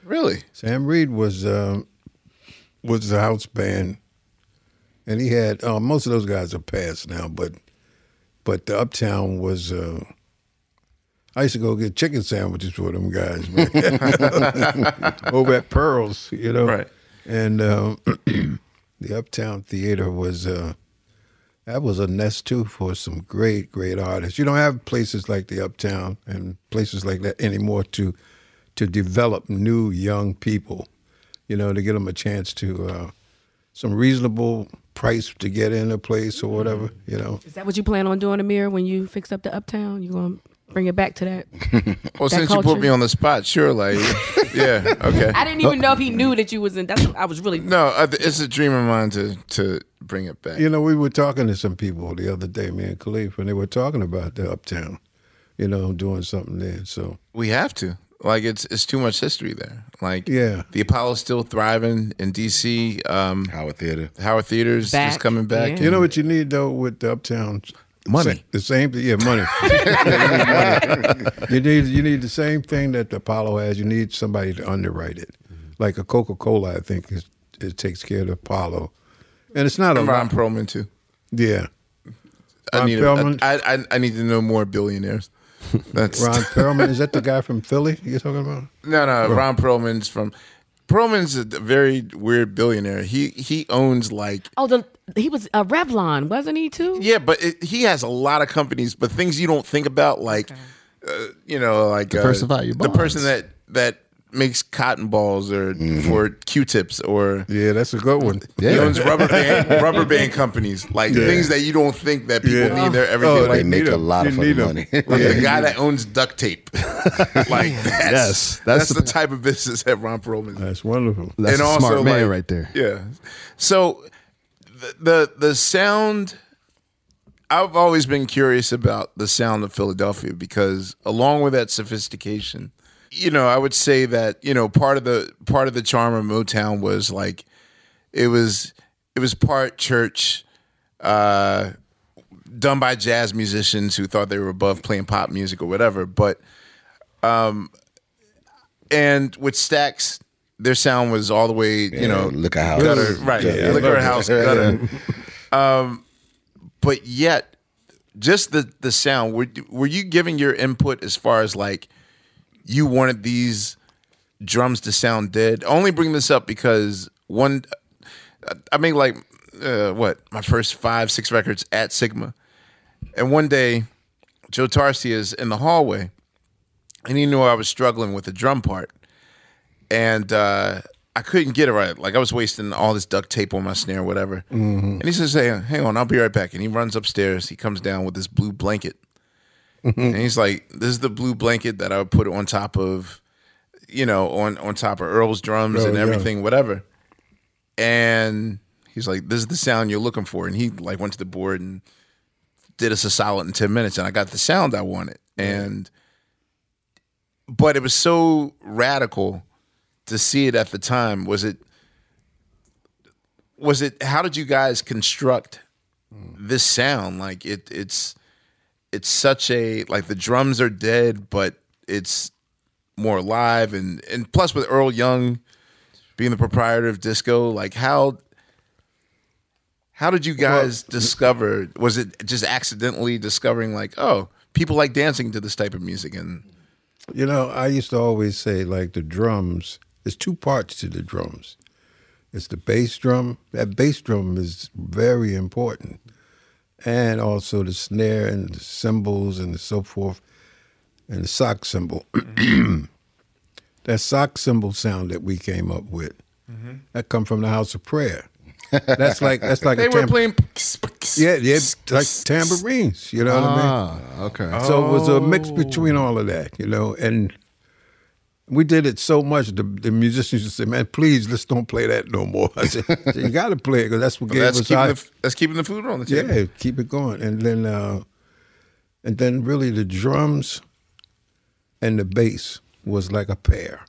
really? Sam Reed was um, was the house band, and he had uh, most of those guys are passed now, but but the Uptown was. Uh, I used to go get chicken sandwiches for them guys, man. Over at Pearls, you know. Right. And uh, the Uptown Theater was uh, that was a nest too for some great, great artists. You don't have places like the Uptown and places like that anymore to to develop new young people. You know, to get them a chance to uh, some reasonable price to get in a place or whatever. You know. Is that what you plan on doing, Ahmir? When you fix up the Uptown, you gonna bring it back to that? Well, That since you put me on the spot, sure, like, yeah, okay. I didn't even know if he knew that you was in. That's I was really. No, it's a dream of mine to to bring it back. You know, we were talking to some people the other day, me and Khalif, and they were talking about the Uptown. You know, doing something there. So We have to. Like it's it's too much history there. Like Yeah. the Apollo's still thriving in DC. Um, Howard Theater. Howard Theater's Back, just coming back. yeah. You know what you need though with the uptown Money. Sa- The same thing, yeah, money. you, need money. you need you need the same thing that the Apollo has. You need somebody to underwrite it, mm-hmm. like a Coca Cola. I think is it takes care of Apollo, and it's not a Ron lot. Perelman too. Yeah, I Ron need Perelman? I, I I need to know more billionaires. That's Ron Perelman is that the guy from Philly you're talking about? no no. Ron Perelman's from. Perelman's a very weird billionaire. He he owns like Oh, the he was a Revlon, wasn't he too? yeah, but it, he has a lot of companies, but things you don't think about, like uh, you know, like Diversify uh, your the person that that makes cotton balls or mm-hmm. for Q-tips or Yeah, that's a good one. he owns rubber band rubber band companies, like things that you don't think that people Yeah. need They're oh, everything. Oh, life. They make a lot of need fucking 'em. money. Like Yeah, the guy that owns duct tape, like that's, Yes, that's, that's the, the- type of business that Ron Perelman. That's wonderful. That's a smart man right there. Yeah. So the, the the sound I've always been curious about the sound of Philadelphia because along with that sophistication, you know, I would say that, you know, part of the part of the charm of Motown was like it was it was part church uh done by jazz musicians who thought they were above playing pop music or whatever, but um and with Stax their sound was all the way, you know, look at how gutter, right? Yeah. Liquor house gutter. Um, but yet, just the the sound. Were were you giving your input as far as like you wanted these drums to sound dead? Only bring this up because one, I made like uh, what my first five six records at Sigma, and one day Joe Tarsi is in the hallway, and he knew I was struggling with the drum part, and uh, I couldn't get it right. Like I was wasting all this duct tape on my snare, or whatever. And he says, "Hey, hang on, I'll be right back." And he runs upstairs. He comes down with this blue blanket, and he's like, "This is the blue blanket that I would put on top of, you know, on on top of Earl's drums Oh, and yeah. everything, whatever." And he's like, "This is the sound you're looking for." And he like went to the board and did us a solid in 10 minutes and I got the sound I wanted. And but it was so radical to see it at the time. Was it was it how did you guys construct mm. this sound? Like it it's it's such a like the drums are dead, but it's more live and and plus with Earl Young being the proprietor of disco, like how how did you guys discover? Was it just accidentally discovering like, oh, people like dancing to this type of music? And You know, I used to always say like the drums. There's two parts to the drums. It's the bass drum. That bass drum is very important, and also the snare and the cymbals and so forth, and the sock cymbal. that sock cymbal sound that we came up with, that come from the House of Prayer. That's like that's like they a were playing. yeah, yeah, like tambourines. You know what I mean? Ah, okay. So it was a mix between all of that, you know, and we did it so much. The, the musicians would say, "Man, please, let's don't play that no more." I said, "You got to play it because that's what gave That's us keeping, our, the, that's keeping the food on the table. yeah, keep it going." And then, uh, and then really the drums and the bass was like a pair,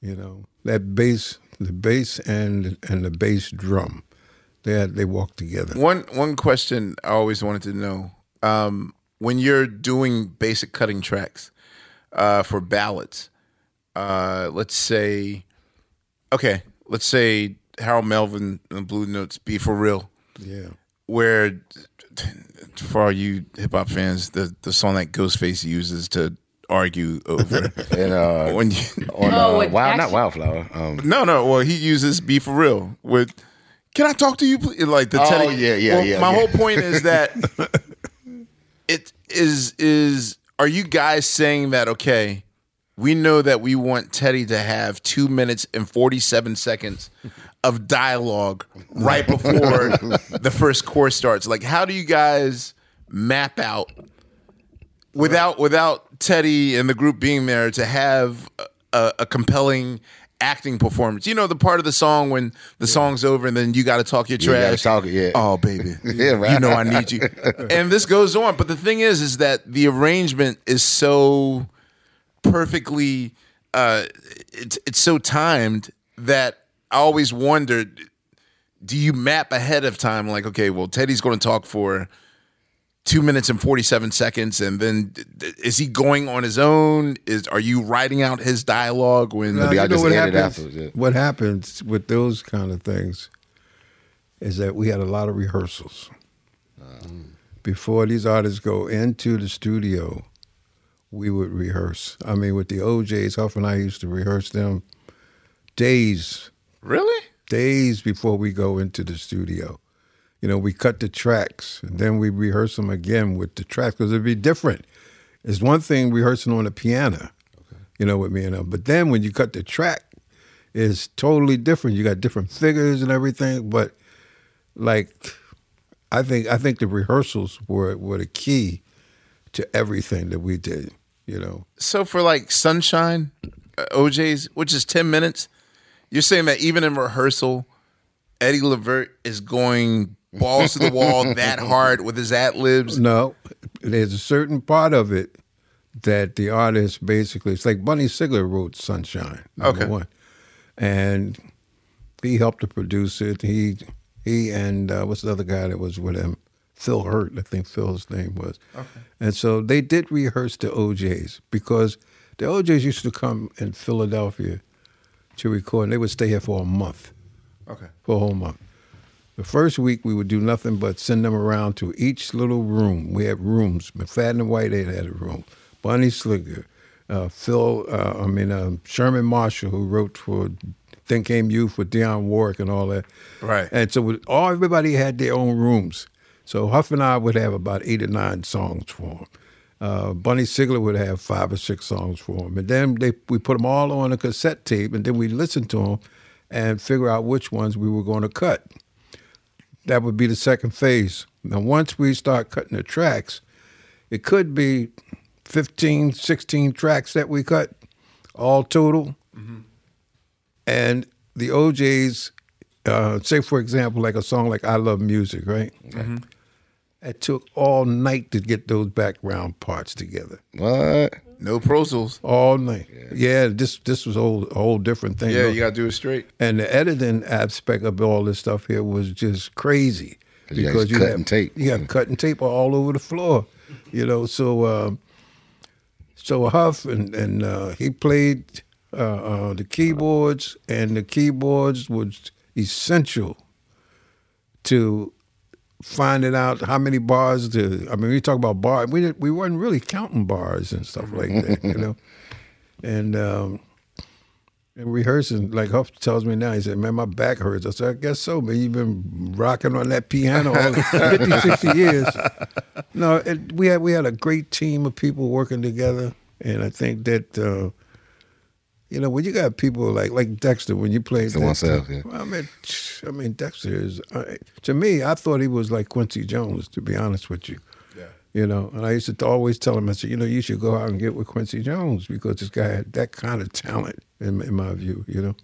you know. That bass, the bass and and the bass drum, they had, they walk together. One one question I always wanted to know: um, when you're doing basic cutting tracks uh, for ballads, uh, let's say, okay, let's say Harold Melvin and Blue Notes, "Be for Real," Yeah. where for all you hip hop fans, the the song that Ghostface uses to argue over. And uh, when you, on Oh, uh, it Wild, not Wildflower. Um, no, no. Well, he uses "Be for Real" with. Can I talk to you, please? Like the Oh, Teddy. yeah, yeah, Well, yeah, My yeah. whole point is that it is is. Are you guys saying that okay? We know that we want Teddy to have two minutes and forty seven seconds of dialogue right before the first chorus starts. Like, how do you guys map out without without Teddy and the group being there to have a, a compelling acting performance. You know the part of the song when the song's over and then you got to talk your You trash. talk it, yeah. Oh baby, Yeah, right. you know I need you. and this goes on, but the thing is, is that the arrangement is so perfectly. Uh, it's it's so timed that I always wondered. Do you map ahead of time? Like, okay, well, Teddy's going to talk for two minutes and 47 seconds and then d- d- is he going on his own is are you writing out his dialogue when Now, Maybe I you know just what edit happens? afterwards, yeah. What happens with those kind of things is that we had a lot of rehearsals before these artists go into the studio. We would rehearse. I mean, with the OJ's, Huff and I used to rehearse them days, really days before we go into the studio. You know, we cut the tracks and then we rehearse them again with the tracks because it'd be different. It's one thing rehearsing on the piano, you know, with me and them. But then when you cut the track, it's totally different. You got different figures and everything. But like, I think I think the rehearsals were were the key to everything that we did. You know, so for like sunshine uh, oj's which is 10 minutes you're saying that even in rehearsal eddie levert is going balls to the wall that hard with his ad libs No, there's a certain part of it that the artist basically. It's like Bunny Sigler wrote "Sunshine." Number Okay. one, and he helped to produce it. He he and uh, what's the other guy that was with him? Phil Hurt, I think Phil's name was. Okay. And so they did rehearse the OJ's because the OJ's used to come in Philadelphia to record, and they would stay here for a month okay for a whole month. The first week we would do nothing but send them around to each little room. We had rooms. McFadden and Whitehead had a room. Bunny Sigler, uh, Phil, uh, I mean uh, Sherman Marshall, who wrote for Then Came You with Dionne Warwick and all that. Right. And so all everybody had their own rooms. So Huff and I would have about eight or nine songs for him. Uh, Bunny Sigler would have five or six songs for him, and then they we put them all on a cassette tape, and then we listened to them and figure out which ones we were going to cut. That would be the second phase. Now, once we start cutting the tracks, it could be 15, 16 tracks that we cut, all total. And the OJs, uh, say for example, like a song like "I Love Music," right? It took all night to get those background parts together. What? No Pro Tools. All night. Yeah, this this was a whole, a whole different thing. Yeah, you got to do it straight. and the editing aspect of all this stuff here was just crazy 'Cause you guys cut and tape. You got cutting tape all over the floor, you know. So, um, so Huff and and uh, he played uh, uh, the keyboards, and the keyboards was essential to finding out how many bars to. I mean, we talk about bars. We we weren't really counting bars and stuff like that, you know. And um, and rehearsing, like Huff tells me now, he said, man, my back hurts. I said, I guess so, man. You've been rocking on that piano all 50, 60 years. No, it, we had we had a great team of people working together. And I think that, uh, you know, when you got people like like Dexter, when you played The oneself, yeah. well, I mean, I mean, Dexter is, uh, to me, I thought he was like Quincy Jones, to be honest with you. Yeah. You know, and I used to always tell him, I said, you know, you should go out and get with Quincy Jones because this guy had that kind of talent, in, in my view, you know.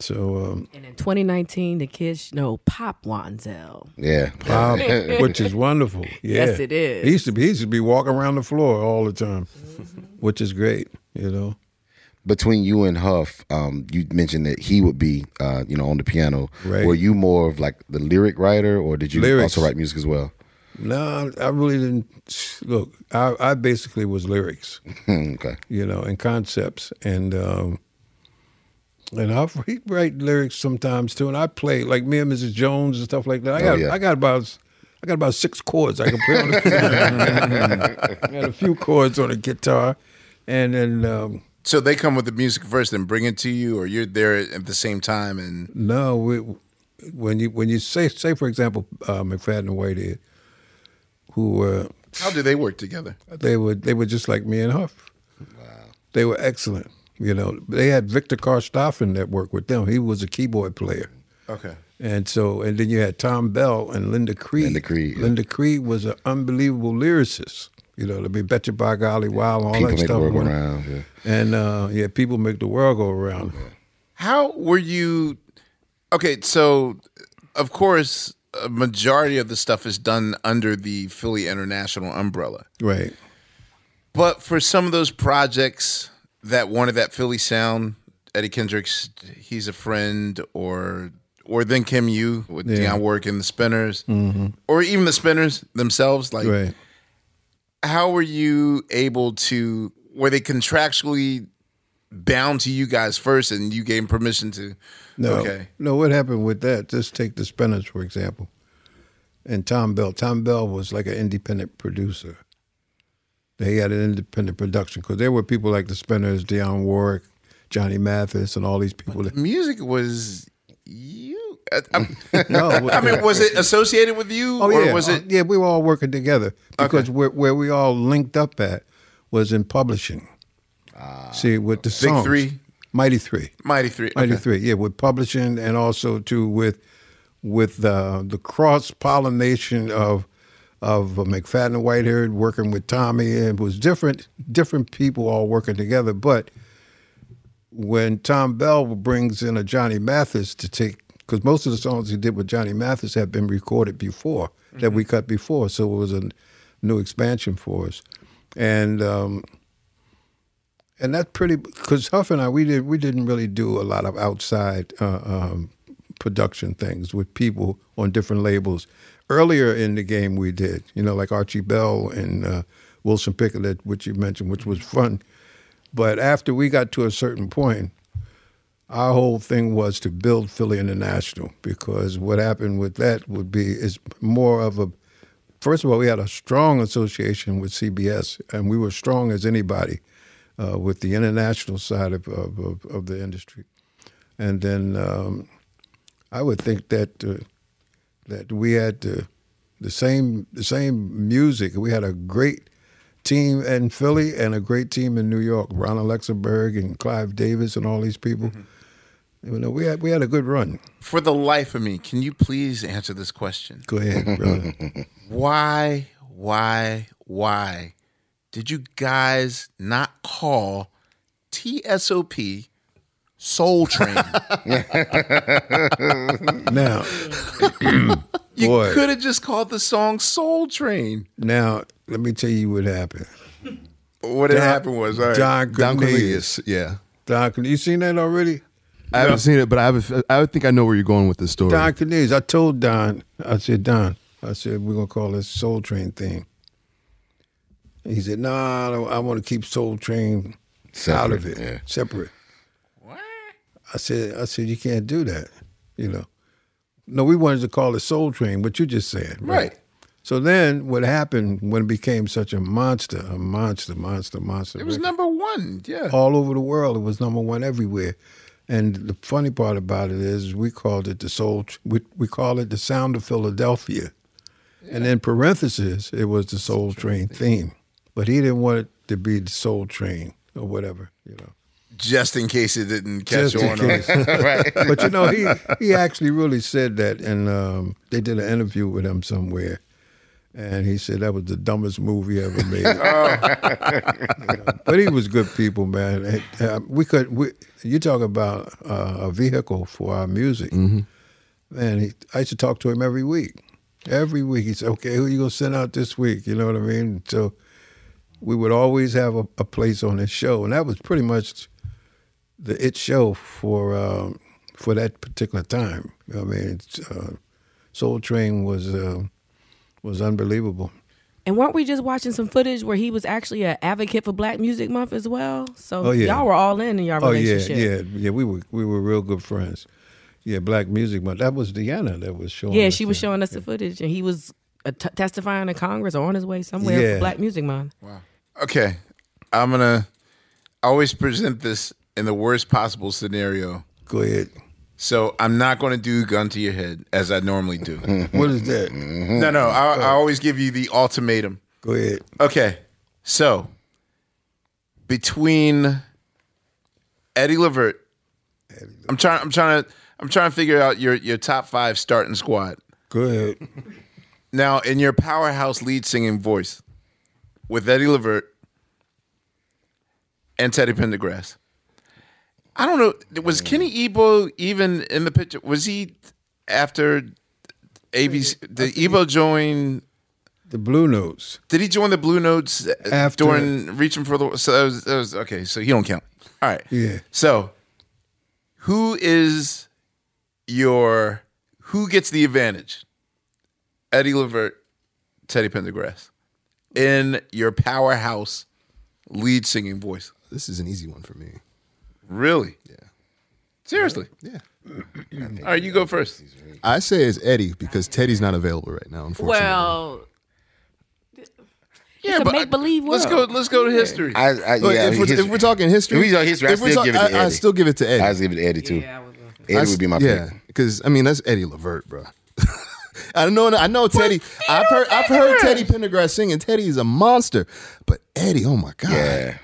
So, um, And in 2019, the kids know Pop Wansel. Yeah. Pop, which is wonderful. Yeah. Yes, it is. He used to be, he used to be walking around the floor all the time, which is great, you know. Between you and Huff, um, you mentioned that he would be, uh, you know, on the piano. Right. Were you more of like the lyric writer, or did you Lyrics. also write music as well? No, I really didn't. Look, I, I basically was lyrics. okay. you know, and concepts. And um, and I write lyrics sometimes too. And I play like me and Mrs. Jones and stuff like that. I Oh, got yeah. I got about I got about six chords I can play on the piano. I got a few chords on the guitar, and then um, So they come with the music first and bring it to you, or you're there at the same time and no, we, when you when you say say for example uh, McFadden and Whitehead, who were how do they work together? they were they were just like me and Huff. Wow, they were excellent. You know, they had Victor Carstarphen that worked with them. He was a keyboard player. Okay. And so, and then you had Thom Bell and Linda Creed. Linda Creed, yeah. Linda Creed was an unbelievable lyricist. You know, to be Bet You By Golly Wow, all People that make the stuff. world go When- round. Yeah. And uh, yeah, people make the world go around. How were you? Okay, so of course, a majority of the stuff is done under the Philly International umbrella. Right. But for some of those projects that wanted that Philly sound, Eddie Kendricks, he's a friend, or or Then Came You with Yeah. Mm-hmm. Dionne Warwick and the Spinners, or even the Spinners themselves. Like, Right. How were you able to? Were they contractually bound to you guys first, and you gave them permission to? No, Okay. no. What happened with that? Just take the Spinners for example, and Thom Bell. Thom Bell was like an independent producer. They had an independent production because there were people like the Spinners, Dionne Warwick, Johnny Mathis, and all these people. That, Music was you. No, I mean, was it associated with you, Oh or yeah, was Uh, it? yeah, we were all working together because Okay. where, where we all linked up at was in publishing. See, with the songs, Three? Mighty Three, Mighty Three. Mighty okay. Three, yeah, with publishing and also too with with uh, the cross pollination of of uh, McFadden and Whitehead working with Tommy, and it was different different people all working together. But when Thom Bell brings in a Johnny Mathis to take, because most of the songs he did with Johnny Mathis had been recorded before that we cut before, so it was a new expansion for us, and um, and that's pretty because Huff and I we did we didn't really do a lot of outside uh, um, production things with people on different labels. Earlier in the game, we did, you know, like Archie Bell and uh, Wilson Pickett, which you mentioned, which was fun. But after we got to a certain point, our whole thing was to build Philly International because what happened with that would be is more of a first of all we had a strong association with CBS and we were strong as anybody uh, with the international side of, of, of, the industry, and then um, I would think that uh, that we had the the same the same music. We had a great team in Philly and a great team in New York. Ron Alexenberg and Clive Davis and all these people. You know, we had we had a good run. For the life of me, can you please answer this question? Go ahead, brother. Why, why, why did you guys not call TSOP Soul Train? now, you Boy. could have just called the song Soul Train. now let me tell you what happened. What Don- happened was, all right. Don Don Cornelius. Cornelius. Yeah. Don, you seen that already? I haven't seen it, but I have. A, I think I know where you're going with this story. Don Cornelius. I told Don. I said, Don. I said we're gonna call this Soul Train thing. And he said, No, I, don't- I want to keep Soul Train out of it, yeah. separate. I said, I said you can't do that. You know. No, we wanted to call it Soul Train, what you just said. Right. So then, what happened when it became such a monster, a monster, monster, monster? It was record? number one. Yeah. all over the world. It was number one everywhere. And the funny part about it is, we called it the soul. We we call it the sound of Philadelphia, and in parentheses, it was the Soul Train theme. But he didn't want it to be the Soul Train or whatever, you know. Just in case it didn't catch Just in on. case. right. But you know, he he actually really said that, and um, they did an interview with him somewhere, and he said that was the dumbest movie he ever made. You know, but he was good people, man. Uh, We could. We, you talk about uh, a vehicle for our music, man. He, I used to talk to him every week. Every week, he said, "Okay, who are you gonna send out this week?" You know what I mean? So we would always have a, a place on his show, and that was pretty much the it show for um, for that particular time. I mean, uh, Soul Train was uh, was unbelievable. And weren't we just watching some footage where he was actually an advocate for Black Music Month as well? So Oh, yeah. y'all were all in in your Oh yeah, relationship. yeah, yeah. We were we were real good friends. Yeah, Black Music Month. That was Dyana that was showing. Yeah, us she was that. showing us the footage, and he was uh, t- testifying in Congress or on his way somewhere Yeah. for Black Music Month. Wow. Okay. I'm going to always present this in the worst possible scenario. Go ahead. So I'm not going to do gun to your head as I normally do. What is that? no, no. I, I uh. always give you the ultimatum. Go ahead. Okay. So between Eddie Levert, I'm trying. I'm trying to. I'm trying to figure out your your top five starting squad. Go ahead. Now, in your powerhouse lead singing voice, with Eddie Levert and Teddy Pendergrass. I don't know. Was Kenny Ebo even in the picture? Was he after ABC? Did Ebo join? The Blue Notes. Did he join the Blue Notes After- during reaching for the? So that was, that was okay. So he don't count. All right. Yeah. So, who is your who gets the advantage? Eddie Levert, Teddy Pendergrass, in your powerhouse lead singing voice. This is an easy one for me. Really? Yeah. Seriously? Yeah. All right, you go first. I say it's Eddie because Teddy's not available right now. Unfortunately. Well, Yeah, a but make-believe Let's go. Let's go to history. I, I, Look, yeah, if, we're, history. if we're talking history, If we talk history, I if we're still talk- give it to I, I Eddie. still give it to Eddie. I was giving it to Eddie too. I Eddie I would be my s- yeah, pick. because I mean that's Eddie Levert, bro. I know, I know Teddy. I've heard, I've heard Teddy Pendergrass sing, and Teddy is a monster. But Eddie, oh my god, Yeah.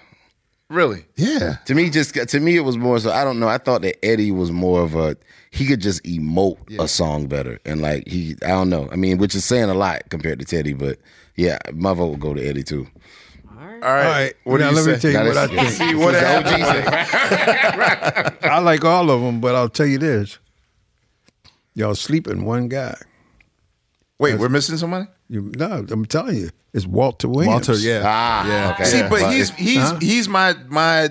Really? yeah. To me, just to me, it was more so. I don't know. I thought that Eddie was more of a. He could just emote a song better, and like he, I don't know. I mean, which is saying a lot compared to Teddy, but yeah, my vote would go to Eddie too. All right. All right. What do now you let say? me tell you Now, what I think. See what happened. I like all of them, but I'll tell you this: y'all sleeping one guy. Wait, we're missing somebody. You no, I'm telling you, it's Walter Williams. Walter, yeah, Ah, yeah. okay. See, Yeah. but he's he's Huh? he's my my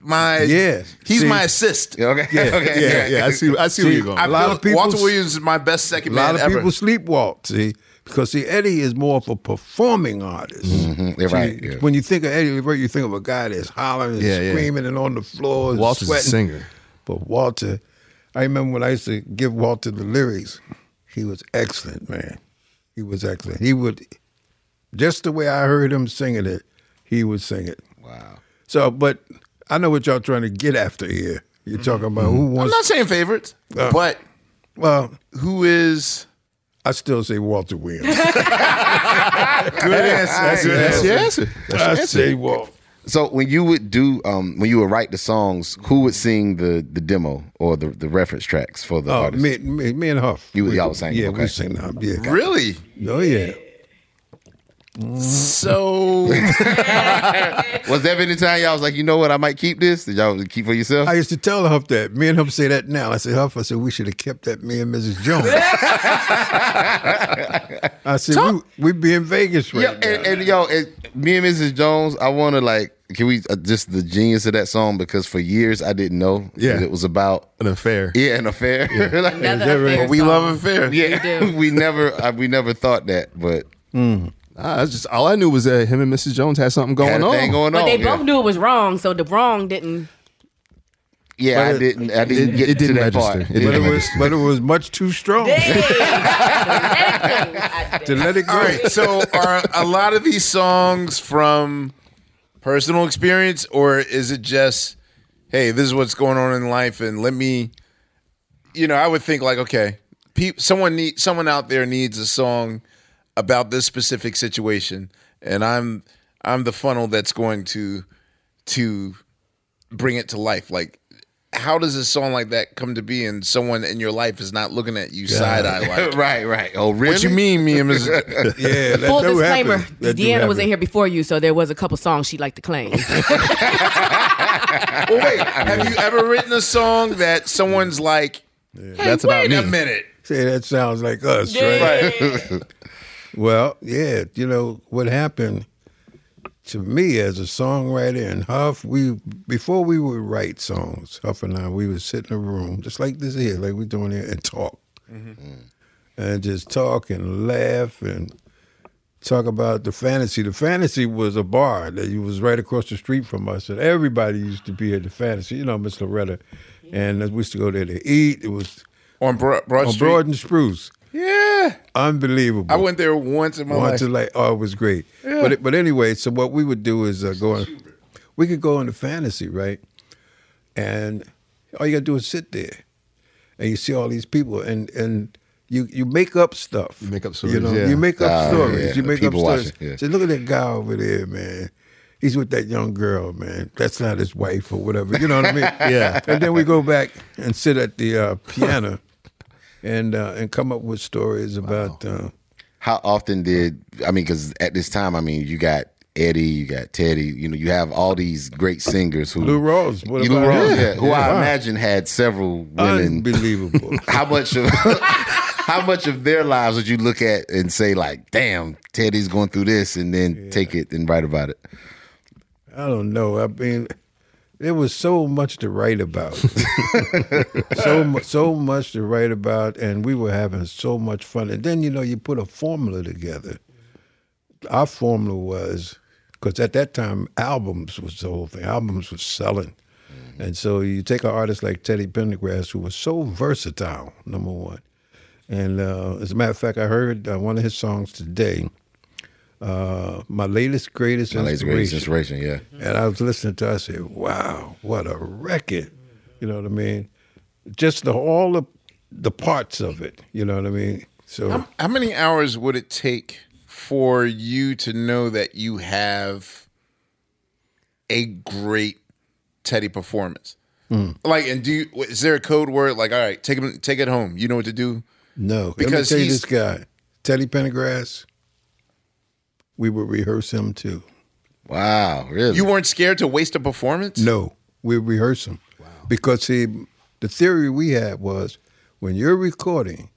my Yeah. He's See? my assist. Okay, yeah, okay, yeah, yeah. I see, I see, where you're going. I A lot of people- Walter Williams is my best A second lot man of ever. people sleepwalk. See, because see, Eddie is more of a performing artist. Mhm, you're See, right. yeah. When you think of Eddie Levert, you think of a guy that's hollering and Yeah, yeah. screaming and on the floor, and Walter's a singer. But Walter, I remember when I used to give Walter the lyrics. He was excellent, man. He was excellent. He would just the way I heard him singing it, he would sing it. Wow. So, but I know what y'all trying to get after here. You're talking about who wants. I'm not saying favorites, Uh, but well, who is I still say Walter Williams. Good answer. That's, that's answer. That's your I say Walt. So when you would do, um, when you would write the songs, who would sing the the demo or the, the reference tracks for the Oh, artist? me, me, me and Huff. You- We- y'all sang, Yeah, okay. we sing now. Yeah. Really? Oh yeah. So Was there any time y'all was like, you know what, I might keep this? Did y'all keep for yourself? I used to tell Huff that. Me and Huff say that now. I said, Huff, I said, we should have kept that me and Mrs. Jones. I said, we, we be in Vegas right Yeah, now. and, and yo, and me and Mrs. Jones, I want to like, can we uh, just the genius of that song because for years I didn't know Yeah. that it was about An affair. yeah an affair. Like, Another right? affair we song. love affair. yeah, do. we never uh, we never thought that, but Ah, that's just all I knew was that him and Mrs. Jones had something going had a on. thing going But on. they yeah. both knew it was wrong, so the wrong didn't. Yeah, But I didn't. I didn't it- get it to didn't that register. part. It It didn't but, it didn't was, but it was much too strong to let it go. All right. So are a lot of these songs from personal experience, or is it just, hey, this is what's going on in life, and let me, you know, I would think like, okay, peop someone need someone out there needs a song about this specific situation, and I'm I'm the funnel that's going to to bring it to life. Like, how does a song like that come to be, and someone in your life is not looking at you side eye like? right, right. Oh, really? What you mean, me and Ms. Yeah, that Full do disclaimer: happen. That Dyana was in here before you, so there was a couple songs she'd like to claim. Well, wait, have you ever written a song that someone's like, hey, That's about wait a minute? Say that sounds like us, right? Yeah. Well, yeah, you know what happened to me as a songwriter and Huff. We before we would write songs, Huff and I, we would sit in a room just like this here, like we're doing here, and talk, mm-hmm. and just talk and laugh and talk about the fantasy. The fantasy was a bar that was right across the street from us, and everybody used to be at the fantasy. You know, Miss Loretta, and we used to go there to eat. It was On Broad, Broad on Street? Broad and Spruce. Yeah. Unbelievable. I went there once in my Want life. to like, oh, it was great. But it, but anyway, so what we would do is uh, go. On, we could go into fantasy, right? And all you gotta do is sit there, and you see all these people, and and you you make up stuff. You make up You stories, know, yeah. you make up Ah, stories. yeah, You make up stories. watching, yeah. Say, look at that guy over there, man. He's with that young girl, man. That's not his wife or whatever. You know what I mean? Yeah. And then we go back and sit at the uh, piano, and uh, and come up with stories about. Uh, How often did I mean? Because at this time, I mean, you got Eddie, you got Teddy. You know, you have all these great singers who Lou Rawls. What Lou Rawls, yeah, who I Wow. imagine had several women. Unbelievable. How much of how much of their lives would you look at and say like, "Damn, Teddy's going through this," and then take it and write about it? I don't know. I mean, there was so much to write about. so so much to write about, and we were having so much fun. And then you know, you put a formula together. Our formula was because at that time albums was the whole thing. Albums was selling, and so you take an artist like Teddy Pendergrass, who was so versatile. Number one, and uh, as a matter of fact, I heard uh, one of his songs today. Uh, my latest greatest My latest greatest inspiration, yeah. And I was listening to it, I said, wow, what a record. You know what I mean? Just the all the the parts of it, you know what I mean? So How, how many hours would it take for you to know that you have a great Teddy performance? Hmm. Like, and do you, is there a code word like, all right, take him, take it home? You know what to do? no. because Let me tell you he's- this guy, Teddy Pendergrass, we would rehearse him too. Wow, really? You weren't scared to waste a performance? No, we rehearse him. Because see, the theory we had was when you're recording,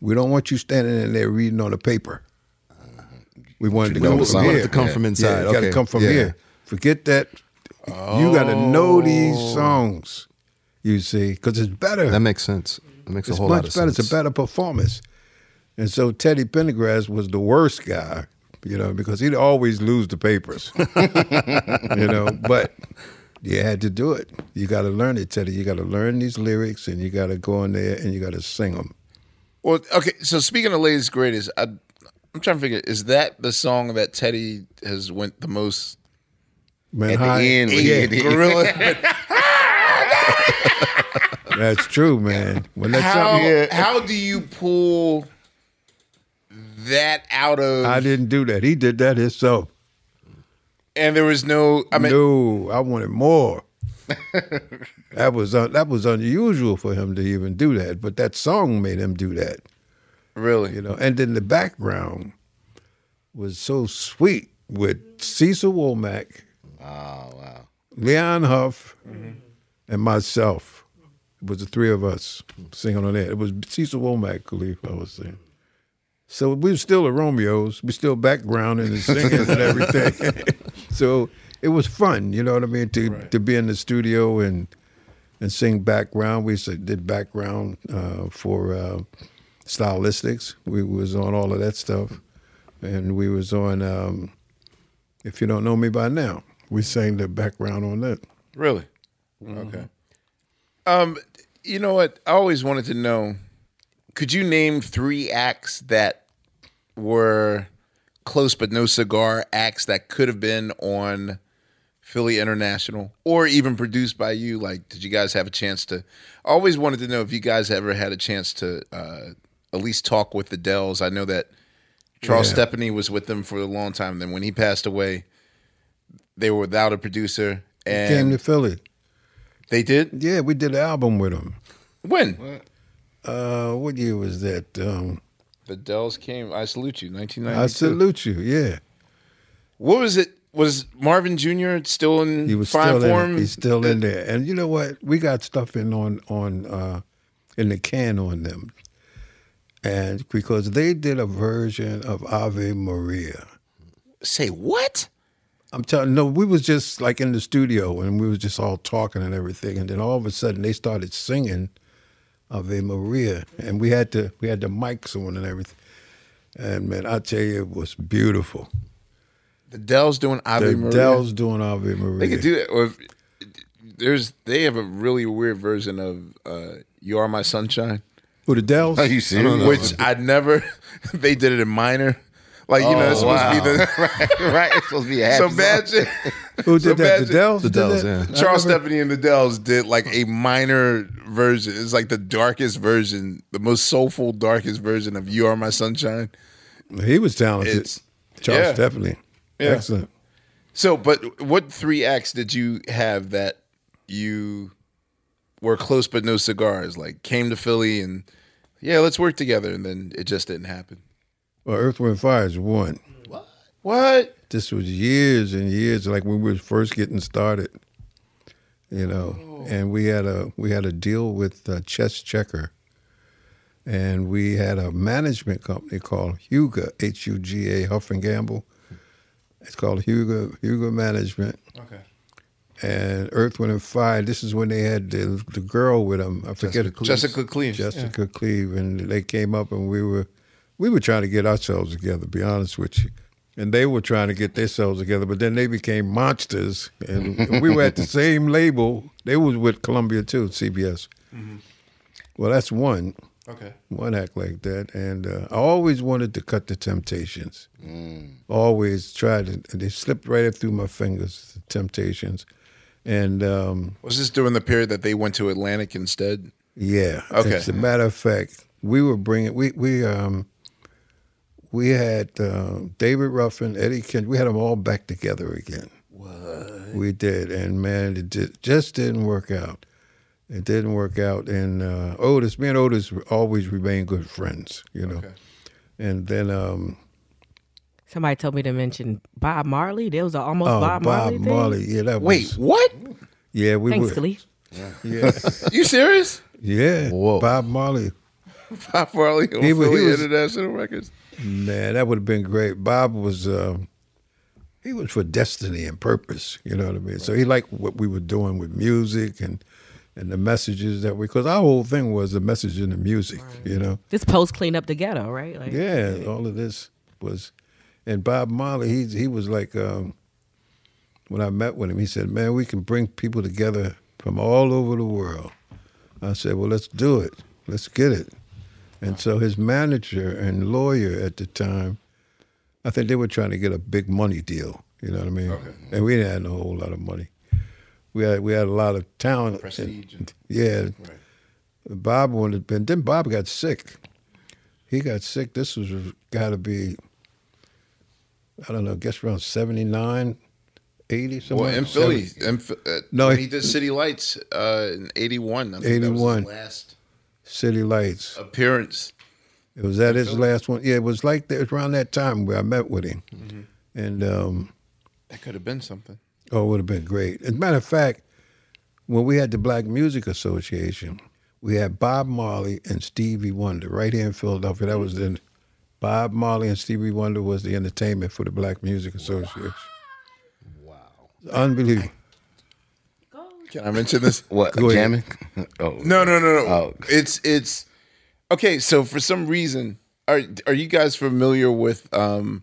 we don't want you standing in there reading on a paper. Uh-huh. We wanted to know come the from song. here. Want to come from inside. Yeah, it got to come from Yeah. here. Forget that. You got to know these oh. songs. You see, because it's better. That makes sense. That makes it's a whole much lot of better. sense. It's a better performance. And so Teddy Pendergrass was the worst guy, you know, because he'd always lose the papers, you know. But you had to do it. You got to learn it, Teddy. You got to learn these lyrics, and you got to go in there and you got to sing them. Well, okay. So speaking of latest greatest, I, I'm trying to figure: is that the song that Teddy has went the most? Man, At the high- end, yeah, Gorilla. that's true, man. When that's how something, how do you pull that out of. I didn't do that. He did that himself. and there was no. I mean, no, I wanted more. that was un, that was unusual for him to even do that, but that song made him do that. really. You know, and then the background was so sweet with Cecil Womack, Oh wow. Leon Huff, mm-hmm. and myself. It was the three of us singing on that. It was Cecil Womack, Khalif, I was saying. So we were still the Romeos. We still backgrounding and singing and everything. so it was fun, you know what I mean, to to be in the studio and and sing background. We did background uh, for uh, stylistics. We was on all of that stuff, and we was on. Um, if you don't know me by now, we sang the background on that. Really? Okay. Um, you know what? I always wanted to know. Could you name three acts that were close but no cigar acts that could have been on Philly International or even produced by you? Like, did you guys have a chance to? I always wanted to know if you guys ever had a chance to uh, at least talk with the Dells. I know that Charles Yeah. Stepney was with them for a long time. Then when he passed away, they were without a producer, and Came to Philly. they did. Yeah, we did an album with them. When Uh, what year was that? Um, the Dells came, I salute you. 1992. I salute you. Yeah, What was it? Was Marvin Jr. still in he was still form? in. He's still in there. And you know what? We got stuff in on on uh, in the can on them, and because they did a version of Ave Maria. Say what? I'm telling no, we was just like in the studio and we was just all talking and everything, and then all of a sudden they started singing Ave Maria, and we had to we had the mics on and everything, and man, I tell you, it was beautiful. The Dells doing Ave the Maria. The Dells doing Ave Maria. They could do it. Or if, there's they have a really weird version of uh, "You Are My Sunshine," Who the Dells? Are you serious? which I never. they did it in minor. Like you know, it's supposed to be the right, right. It's supposed to be a happy so song. imagine. Who did so that? The Dells. The Dells, that? yeah. Charles Stepney and the Dells did like a minor version. It's like the darkest version, the most soulful, darkest version of "You Are My Sunshine." He was talented. It's Charles yeah. Stepney. Yeah. Excellent. So, but what three acts did you have that you were close but no cigars? Like came to Philly and yeah, let's work together, and then it just didn't happen. Well, Earth, Wind, Fire is one. What? What? This was years and years, like when we were first getting started. You know, and we had a we had a deal with uh, Chess Checker, and we had a management company called Huga H U G A Huff and Gamble. It's called Huga Huga Management. Okay. And Earth, Wind, and Fire. This is when they had the, the girl with them. I forget Jessica Cleaves. Jessica Cleve, and they came up and we were we were trying to get ourselves together. To be honest with you, and they were trying to get themselves together, but then they became monsters, and we were at the same label. They was with Columbia too, CBS. Well, that's one Okay. one act like that, and uh, I always wanted to cut the Temptations. Always tried, to, and they slipped right through my fingers. The Temptations, and. Um, Was this during the period that they went to Atlantic instead? Yeah. Okay. As a matter of fact, we were bringing we we um we had uh, David Ruffin, Eddie Kent. We had them all back together again. What? We did, and man, it did, just didn't work out. It didn't work out, and uh, Otis, me and Otis always remained good friends, you know. Okay. And then um, Somebody told me to mention Bob Marley. There was an almost oh, Bob, Marley. thing. Marley, yeah, that was Wait, was what? yeah, we were. Thanks, were, Khalif. yeah, You serious? yeah, Whoa. Bob Marley. Bob Marley on He was- he Philly was- International Records. Man, that would have been great. Bob was uh, he was for destiny and purpose. You know what I mean? So he liked what we were doing with music and and the messages that we because our whole thing was the message in the music. You know? This post clean up the ghetto, right? Like, Yeah, all of this was. And Bob Marley, he he was like um, when I met with him, he said, "Man, we can bring people together from all over the world." I said, "Well, let's do it. Let's get it." And so his manager and lawyer at the time, I think they were trying to get a big money deal. You know what I mean? And we didn't have a whole lot of money. We had we had a lot of talent. Prestige and- yeah. Bob wanted, and then Bob got sick. he got sick. This was got to be, I don't know, I guess around 79, 80, something. Well, in Philly, in, uh, No, when he- did City Lights uh, in '81. I think that was 81. last City Lights. appearance. It was at his last one. Yeah, it was like that, it was around that time where I met with him. And, um, That could have been something. oh, it would have been great. As a matter of fact, when we had the Black Music Association, we had Bob Marley and Stevie Wonder right here in Philadelphia. That was the Bob Marley and Stevie Wonder was the entertainment for the Black Music Association. Wow. Unbelievable. Can I mention this? What Go jamming? oh No, no, no, no. Oh. It's it's okay. So for some reason, are are you guys familiar with um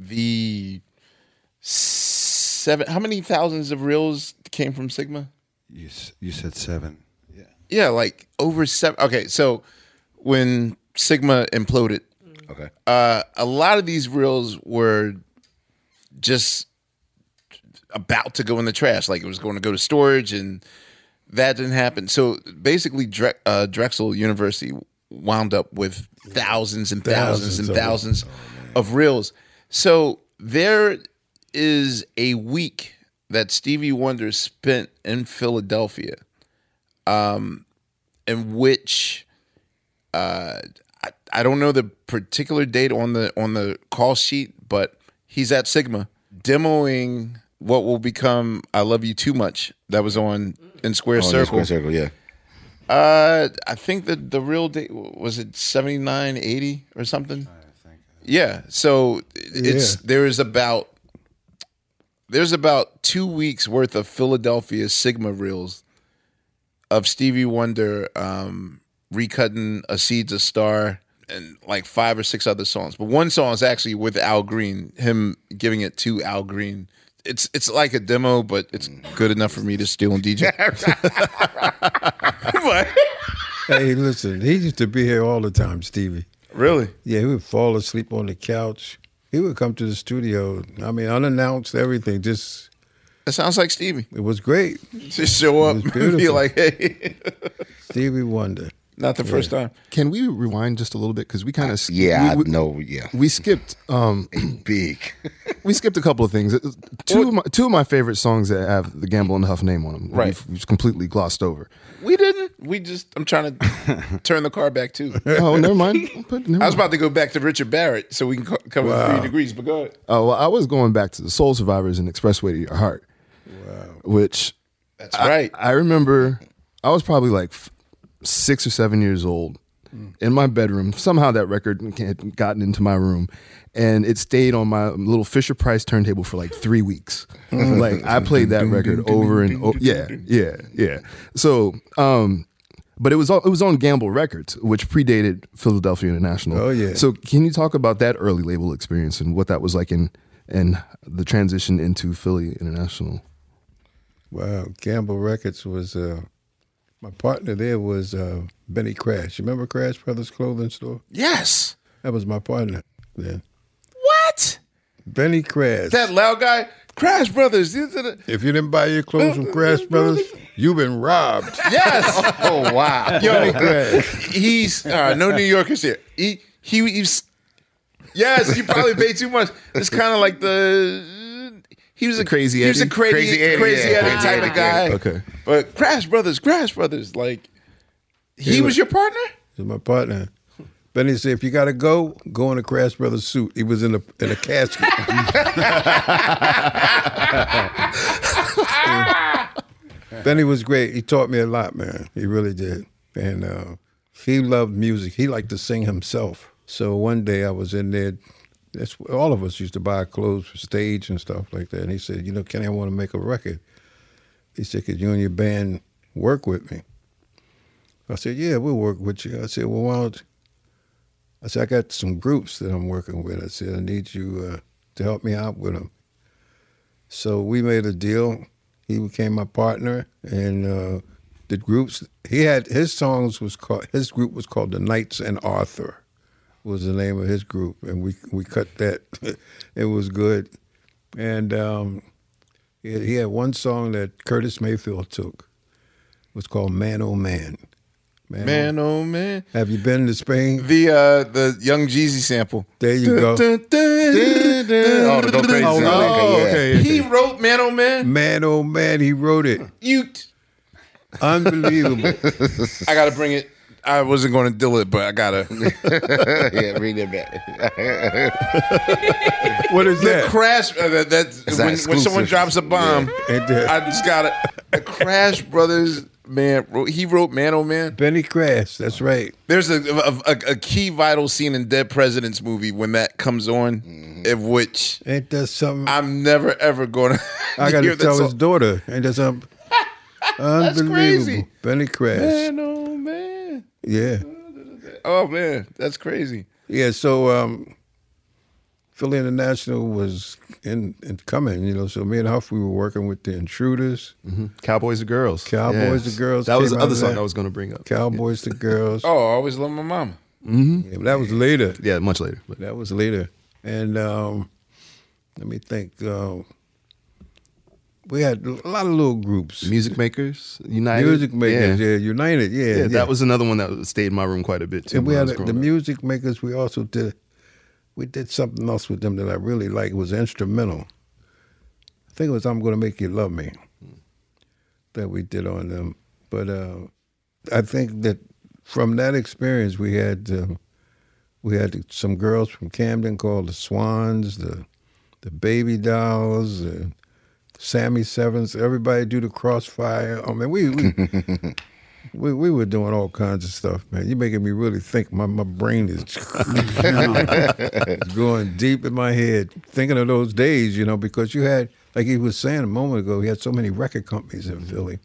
the seven? How many thousands of reels came from Sigma? You you said seven. Yeah, Yeah, like over seven. Okay, so when Sigma imploded, Okay. uh, a lot of these reels were just about to go in the trash. Like it was going to go to storage, and that didn't happen. So basically, Dre- uh, Drexel University wound up with thousands and thousands, Thousands and of them. thousands of reels. So there is a week that Stevie Wonder spent in Philadelphia, um, in which uh, I, I don't know the particular date on the on the call sheet, but he's at Sigma demoing what will become "I Love You Too Much" that was on in Square Oh, the Circle. Square Circle, yeah. Uh, I think that the real date was it seventy nine eighty or something. Yeah. So it's Yeah. there is about there's about two weeks worth of Philadelphia Sigma reels of Stevie Wonder um, recutting "A Seed's a Star" and like five or six other songs. But one song is actually with Al Green, him giving it to Al Green. It's it's like a demo, but it's mm. good enough for me to steal and DJ. But- hey, listen, he used to be here all the time, Stevie. really? Yeah, he would fall asleep on the couch. He would come to the studio. I mean, unannounced, everything. Just That sounds like Stevie. it was great. Just show up and be like, hey, Stevie Wonder. Not the first time. Can we rewind just a little bit because we kind of Yeah, we, I know. Yeah, we skipped um big. we skipped a couple of things. Two of my, two of my favorite songs that have the Gamble and Huff name on them. Right. we've, we've completely glossed over. We didn't. We just. I'm trying to turn the car back too. Oh, never mind. But never I was mind. about to go back to Richard Barrett so we can co- cover three degrees. But go ahead. Oh, well, I was going back to the Soul Survivors and Expressway to Your Heart. Wow. Which That's right. I remember I was probably like f- six or seven years old in my bedroom. Somehow that record had gotten into my room and it stayed on my little Fisher Price turntable for like three weeks. like I played that record over and over. Yeah, yeah, yeah. So, um, but it was on, it was on Gamble Records, which predated Philadelphia International. Oh, yeah. So can you talk about that early label experience and what that was like in and the transition into Philly International? Wow, Gamble Records was uh, my partner. There was uh, Benny Krass. You remember Krass Brothers Clothing Store? yes. That was my partner then. What? Benny Krass. That loud guy, Krass Brothers. these are the- if you didn't buy your clothes from Krass Brothers, you've been robbed. Yes. Oh wow. Yo, he's uh, no New Yorkers here. He he he's yes. You probably paid too much. It's kind of like the he was a Crazy He was a crazy Crazy Eddie, crazy. Eddie type of guy. Okay. but Krass Brothers, Krass Brothers, like he was your partner. He was my partner. Benny said, if you got to go, go in a Krass Brothers suit. He was in a in a casket. Benny was great. He taught me a lot, man. He really did. And uh, he loved music. He liked to sing himself. So one day I was in there. That's all of us used to buy clothes for stage and stuff like that. And he said, "You know, Kenny, I want to make a record." He said, "Could you and your band work with me?" I said, "Yeah, we'll work with you." I said, "Well, why don't?" I said, "I got some groups that I'm working with." I said, "I need you uh, to help me out with them." So we made a deal. He became my partner, and uh, the groups he had his songs was called his group was called the Knights and Arthur was the name of his group, and we we cut that. it was good, and um, he, he had one song that Curtis Mayfield took. It was called "Man Oh Man." Man, oh man. Have you been to Spain? The uh the Young Jeezy sample. There you go. Oh, to go crazy. Oh, Okay, yeah. He wrote Man Oh Man. Man, oh man, he wrote it. You Unbelievable. I gotta bring it. I wasn't gonna do it, but I gotta yeah, read it back. what is that? the that? crash uh, that, that's when, when someone drops a bomb. Ain't that- I just got to a Krass Brothers man. wrote- He wrote Man Oh Man. Benny Krass. That's right. There's a, a, a, a key vital scene in Dead Presidents movie when that comes on, of which Ain't that something? I'm never ever gonna. I got hear to that tell song. his daughter. Ain't that something? Unbelievable. crazy. Benny Krass. Man, oh man, Yeah. oh man, that's crazy. Yeah, so um, Philly International was in, in coming, you know. So me and Huff, we were working with the Intruders, Cowboys to girls. Cowboys to Girls That was the other song that. I was going to bring up. Cowboys to Girls. Oh, I always love my mama. Yeah, but that was later. Yeah, much later. But That was later. And um, let me think. Um, we had a lot of little groups. Music Makers United. Music makers, Yeah. yeah. United, yeah, Yeah, that was another one that stayed in my room quite a bit too. And we had the up. music makers. We also did we did something else with them that I really liked. It was instrumental. I think it was "I'm Gonna Make You Love Me" that we did on them. But uh, I think that from that experience, we had uh, we had some girls from Camden called the Swans, the the Baby Dolls, the Sammy Sevens. Everybody do the Crossfire. I mean, we. we we, we were doing all kinds of stuff, man. You're making me really think. My my brain is going deep in my head, thinking of those days, you know, because you had, like he was saying a moment ago, he had so many record companies in Philly,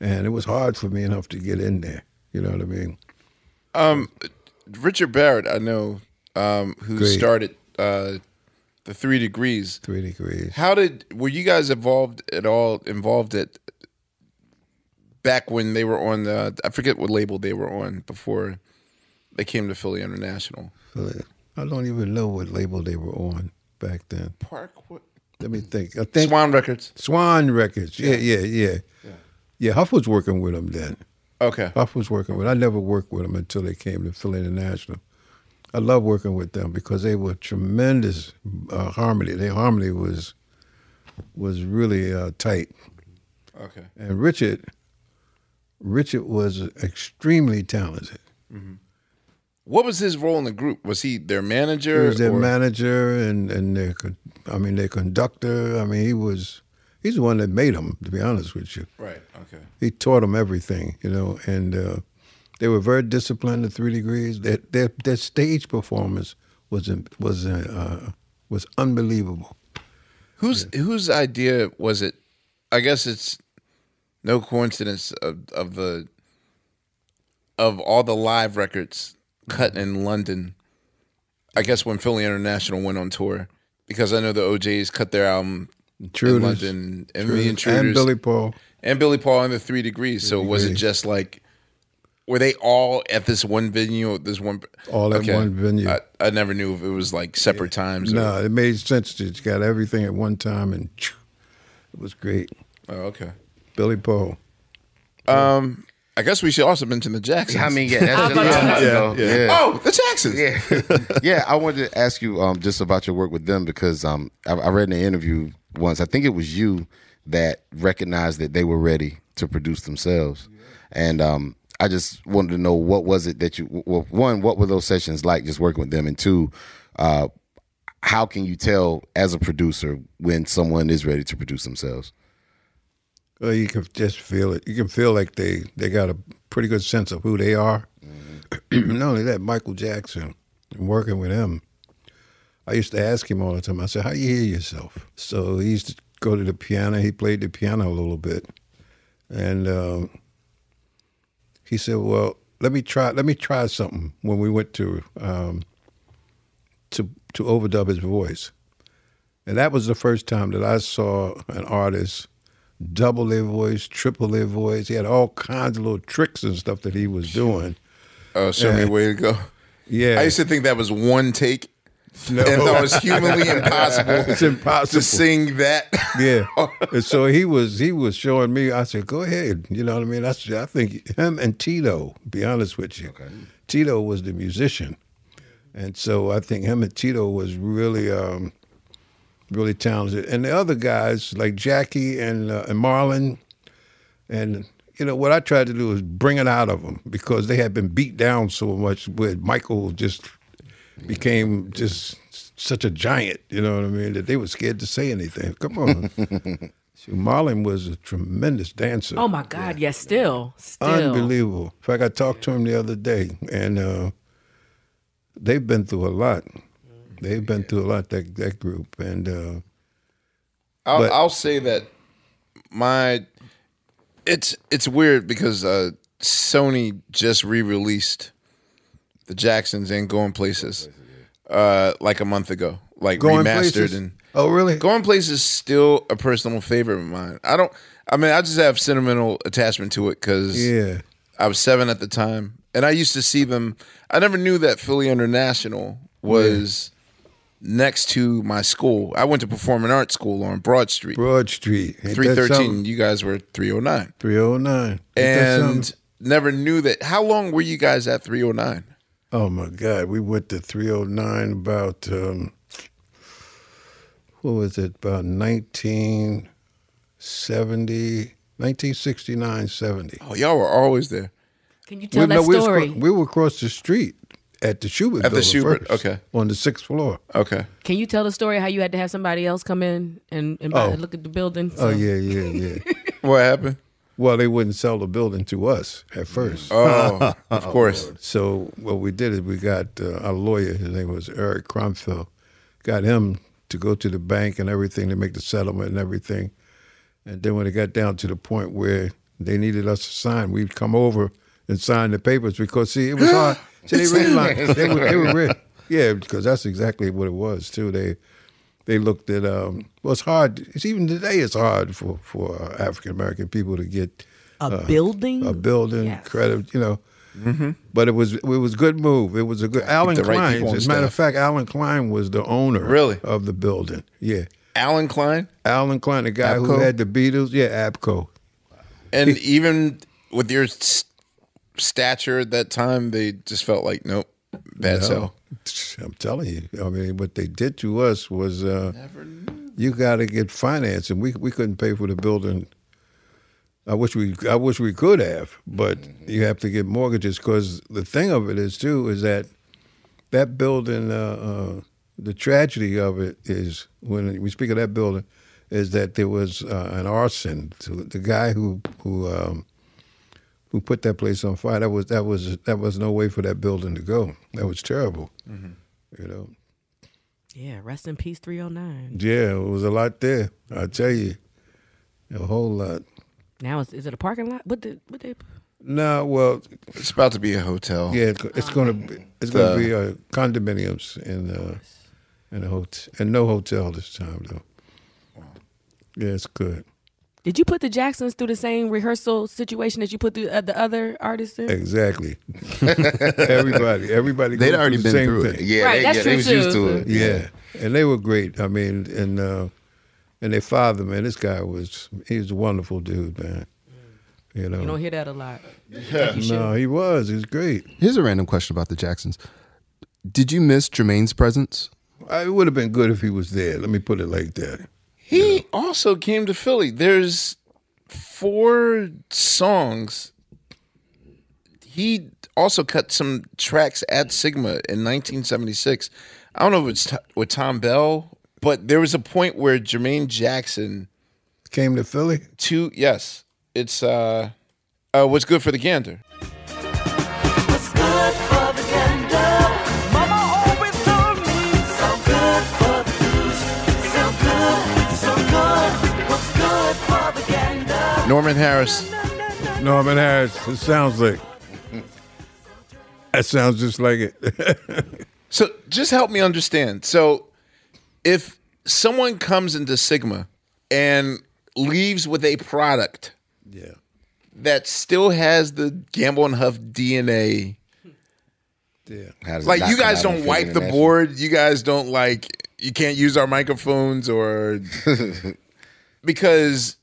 and it was hard for me enough to get in there. You know what I mean? Um, Richard Barrett, I know, um, who Great. started uh, the Three Degrees. Three degrees. How did were you guys involved at all? Involved at back when they were on the I forget what label they were on before they came to Philly International. Philly. I don't even know what label they were on back then. Park what? Let me think. I think Swan Records. Swan Records. Yeah, yeah, yeah. Yeah, Huff was working with them then. Okay. Huff was working with. I never worked with them until they came to Philly International. I love working with them because they were tremendous uh, harmony. Their harmony was was really uh, tight. Okay. And Richard, Richard was extremely talented. What was his role in the group? Was he their manager? He was their or- manager and and their, I mean, their conductor. I mean, he was. He's the one that made them. To be honest with you. Right. Okay. he taught them everything, you know, and uh, they were very disciplined. The three degrees, their their, their stage performance was was uh, was unbelievable. Whose whose idea was it? I guess it's no coincidence of, of the of all the live records cut in London. I guess when Philly International went on tour, because I know the OJ's cut their album in London, and Intruders, the Intruders, and Billy Paul. and Billy Paul and the Three Degrees. So was it just like? Were they all at this one venue? This one, All at one venue. I, I never knew if it was like separate times. or- No, it made sense. that You got everything at one time, and it was great. Oh, okay. Billy Paul. Um, I guess we should also mention the Jacksons. I mean, yeah, that's just Yeah, yeah, yeah. Oh, the Jacksons. Yeah, yeah. I wanted to ask you um, just about your work with them because um, I, I read in an interview once. I think it was you that recognized that they were ready to produce themselves, and um, I just wanted to know what was it that you well, one, what were those sessions like, just working with them, and two, uh, how can you tell as a producer when someone is ready to produce themselves? Well, you can just feel it. You can feel like they they got a pretty good sense of who they are. Not only that, Michael Jackson, and working with him, I used to ask him all the time. I said, "How you hear yourself?" So he used to go to the piano. He played the piano a little bit, and um, he said, "Well, let me try. Let me try something." When we went to um, to to overdub his voice, and that was the first time that I saw an artist double their voice, triple their voice. He had all kinds of little tricks and stuff that he was doing. Oh, show me a way to go. Yeah. I used to think that was one take. No. and it was humanly impossible. It's impossible to sing that. Yeah. and so he was he was showing me. I said, "Go ahead." You know what I mean? I said, I think him and Tito. Be honest with you, Tito was the musician, and so I think him and Tito was really um, really talented. And the other guys like Jackie and uh, and Marlon, and you know what I tried to do was bring it out of them because they had been beat down so much. With Michael just became just such a giant, you know what I mean, that they were scared to say anything. Come on. See, Marlon was a tremendous dancer. Oh my God! Yes, still, still. Unbelievable. In fact, I talked to him the other day, and uh, they've been through a lot. They've been through a lot, that, that group. And uh, I'll, But- I'll say that my it's it's weird because uh, Sony just re-released the Jacksons and Going Places uh, like a month ago, like Going remastered Places? and oh, really? Going Places is still a personal favorite of mine. I don't. I mean, I just have sentimental attachment to it because Yeah. I was seven at the time, and I used to see them. I never knew that Philly International was next to my school. I went to performing arts school on Broad Street. Broad Street. Ain't Three thirteen. You guys were three oh nine, 309. Ain't and never knew that. How long were you guys at three oh nine? My God, we went to 309 about um, what was it? About 1970, 1969, 70. Oh, y'all were always there. Can you tell we, that no, we was story? we were across the street at the Shubert. At the Shubert, first, okay. on the sixth floor. Okay. Can you tell the story how you had to have somebody else come in and, and buy- Oh. look at the building? Oh yeah, yeah, yeah. What happened? Well, they wouldn't sell the building to us at first. Oh, of course. So what we did is we got uh, our lawyer. His name was Eric Cromfeld. Got him to go to the bank and everything to make the settlement and everything. And then when it got down to the point where they needed us to sign, we'd come over and sign the papers because see, it was hard. See, they they were, they were. Yeah, because that's exactly what it was too. They they looked at um well it's hard it's even today it's hard for for uh, African American people to get A building? a building Yes. credit you know. But it was it was a good move. It was a good Allen the right Klein as a matter of fact Allen Klein was the owner Really? of the building yeah. Allen Klein, Allen Klein the guy who had the Beatles yeah ABKCO and even with your s- stature at that time, they just felt like nope, bad No. sell. I'm telling you. I mean, what they did to us was uh, you got to get finance, and we we couldn't pay for the building. I wish we I wish we could have, but you have to get mortgages because the thing of it is too is that that building. Uh, uh, the tragedy of it is when we speak of that building, is that there was uh, an arson. So the guy who who um, who put that place on fire. That was that was that was no way for that building to go. That was terrible. You know. Yeah, rest in peace, 309. Yeah, it was a lot there. I tell you, a whole lot. Now, is, is it a parking lot? What did, what they, No, well, It's about to be a hotel. yeah, it's, it's gonna be it's gonna be uh, condominiums and uh, and a hotel and no hotel this time though. Yeah, it's good. Did you put the Jacksons through the same rehearsal situation that you put the, uh, the other artists in? Exactly. everybody, everybody. They'd already the been same through thing. it. Yeah, Right, they, that's yeah, true they was too. used to it. Yeah, and they were great. I mean, and uh, and their father, man, this guy was he was a wonderful dude, man. You know, You don't hear that a lot. no, he was. He was great. Here's a random question about the Jacksons. Did you miss Jermaine's presence? I, it would have been good if he was there. Let me put it like that. He also came to Philly. There's four songs. He also cut some tracks at Sigma in 1976. I don't know if it's t- with Thom Bell, but there was a point where Jermaine Jackson Came to Philly. two yes, it's uh uh what's good for the gander. Norman Harris. Norman Harris. It sounds like. That sounds just like it. So just help me understand. So if someone comes into Sigma and leaves with a product yeah. that still has the Gamble and Huff DNA, Yeah. How does Like you guys don't wipe the board. You guys don't like. You can't use our microphones or because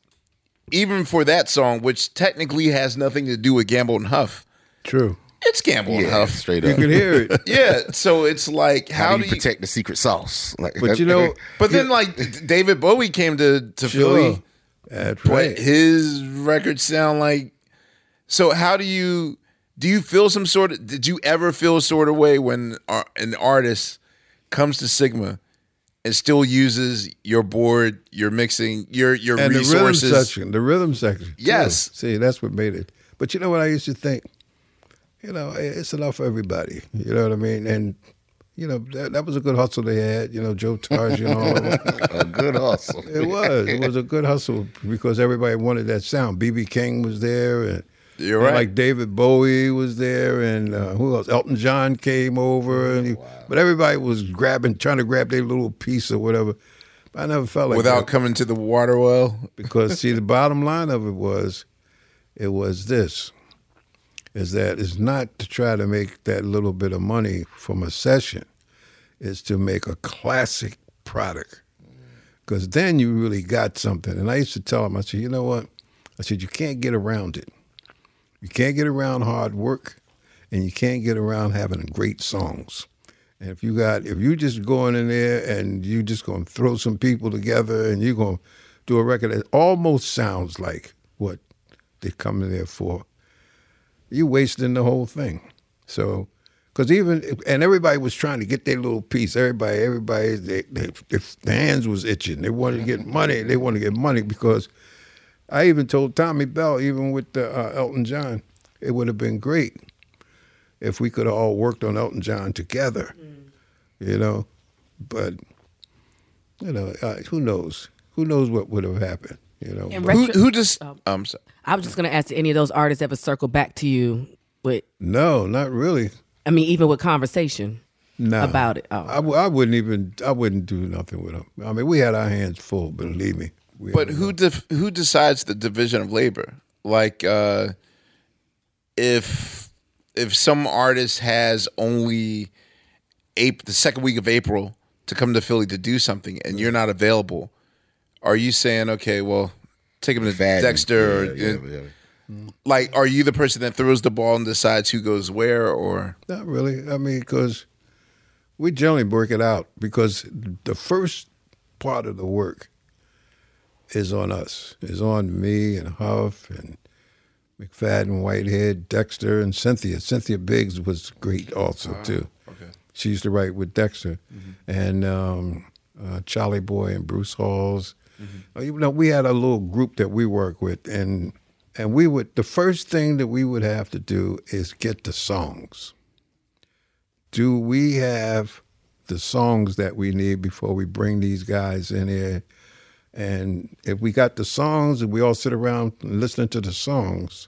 even for that song, which technically has nothing to do with Gamble and Huff, True. it's Gamble and Huff. straight up. You up. can hear it. Yeah, so it's like How, how, do you protect the secret sauce? Like, But you know, But then, like David Bowie came to to Sure. Philly, That's but right. his records sound like. So how do you do? You feel some sort of? Did you ever feel a sort of way when uh, an artist comes to Sigma and still uses your board, your mixing, your your and resources? the rhythm section, the rhythm section. too. Yes. See, that's what made it. But you know what I used to think? You know, it's enough for everybody. You know what I mean? And you know that, that was a good hustle they had. You know, Joe Tarsia and all. of them. a good hustle. It was. It was a good hustle because everybody wanted that sound. BB King was there, and You're and right. Like David Bowie was there, and uh, who else? Elton John came over, and he, but everybody was grabbing, trying to grab their little piece or whatever. But I never felt like without that coming to the water well. because see, the bottom line of it was, it was this, is that it's not to try to make that little bit of money from a session, it's to make a classic product. Because then you really got something. And I used to tell them, I said, you know what? I said, you can't get around it. You can't get around hard work, and you can't get around having great songs. And if you got, if you just going in there and you just gonna throw some people together and you're gonna do a record that almost sounds like what they come in there for, you're wasting the whole thing. So, because even and everybody was trying to get their little piece. Everybody, everybody, they, they, if the hands was itching. They wanted to get money. They wanted to get money because I even told Tommy Bell, even with the, uh, Elton John, it would have been great if we could have all worked on Elton John together. You know, but you know, uh, who knows? Who knows what would have happened? You know, And but- Who retro- who just? Oh. I'm sorry. I was just gonna ask did any of those artists ever circle back to you with no, not really. I mean, even with conversation No. about it. Oh. I, w- I wouldn't even. I wouldn't do nothing with them. I mean, we had our hands full. Believe me. We But who def- who decides the division of labor? Like, uh, if if some artist has only April, the second week of April to come to Philly to do something, and you're not available, are you saying, okay, well, take him to Fadden. Dexter? Yeah, or, yeah, yeah. Like, are you the person that throws the ball and decides who goes where? Or Not really. I mean, because we generally work it out because the first part of the work is on us. Is on me and Huff and McFadden, Whitehead, Dexter, and Cynthia. Cynthia Biggs was great also too. okay. She used to write with Dexter, and um, uh, Charlie Boy and Bruce Hawes. Uh, You know, we had a little group that we work with, and and we would the first thing that we would have to do is get the songs. Do we have the songs that we need before we bring these guys in here? And if we got the songs and we all sit around listening to the songs,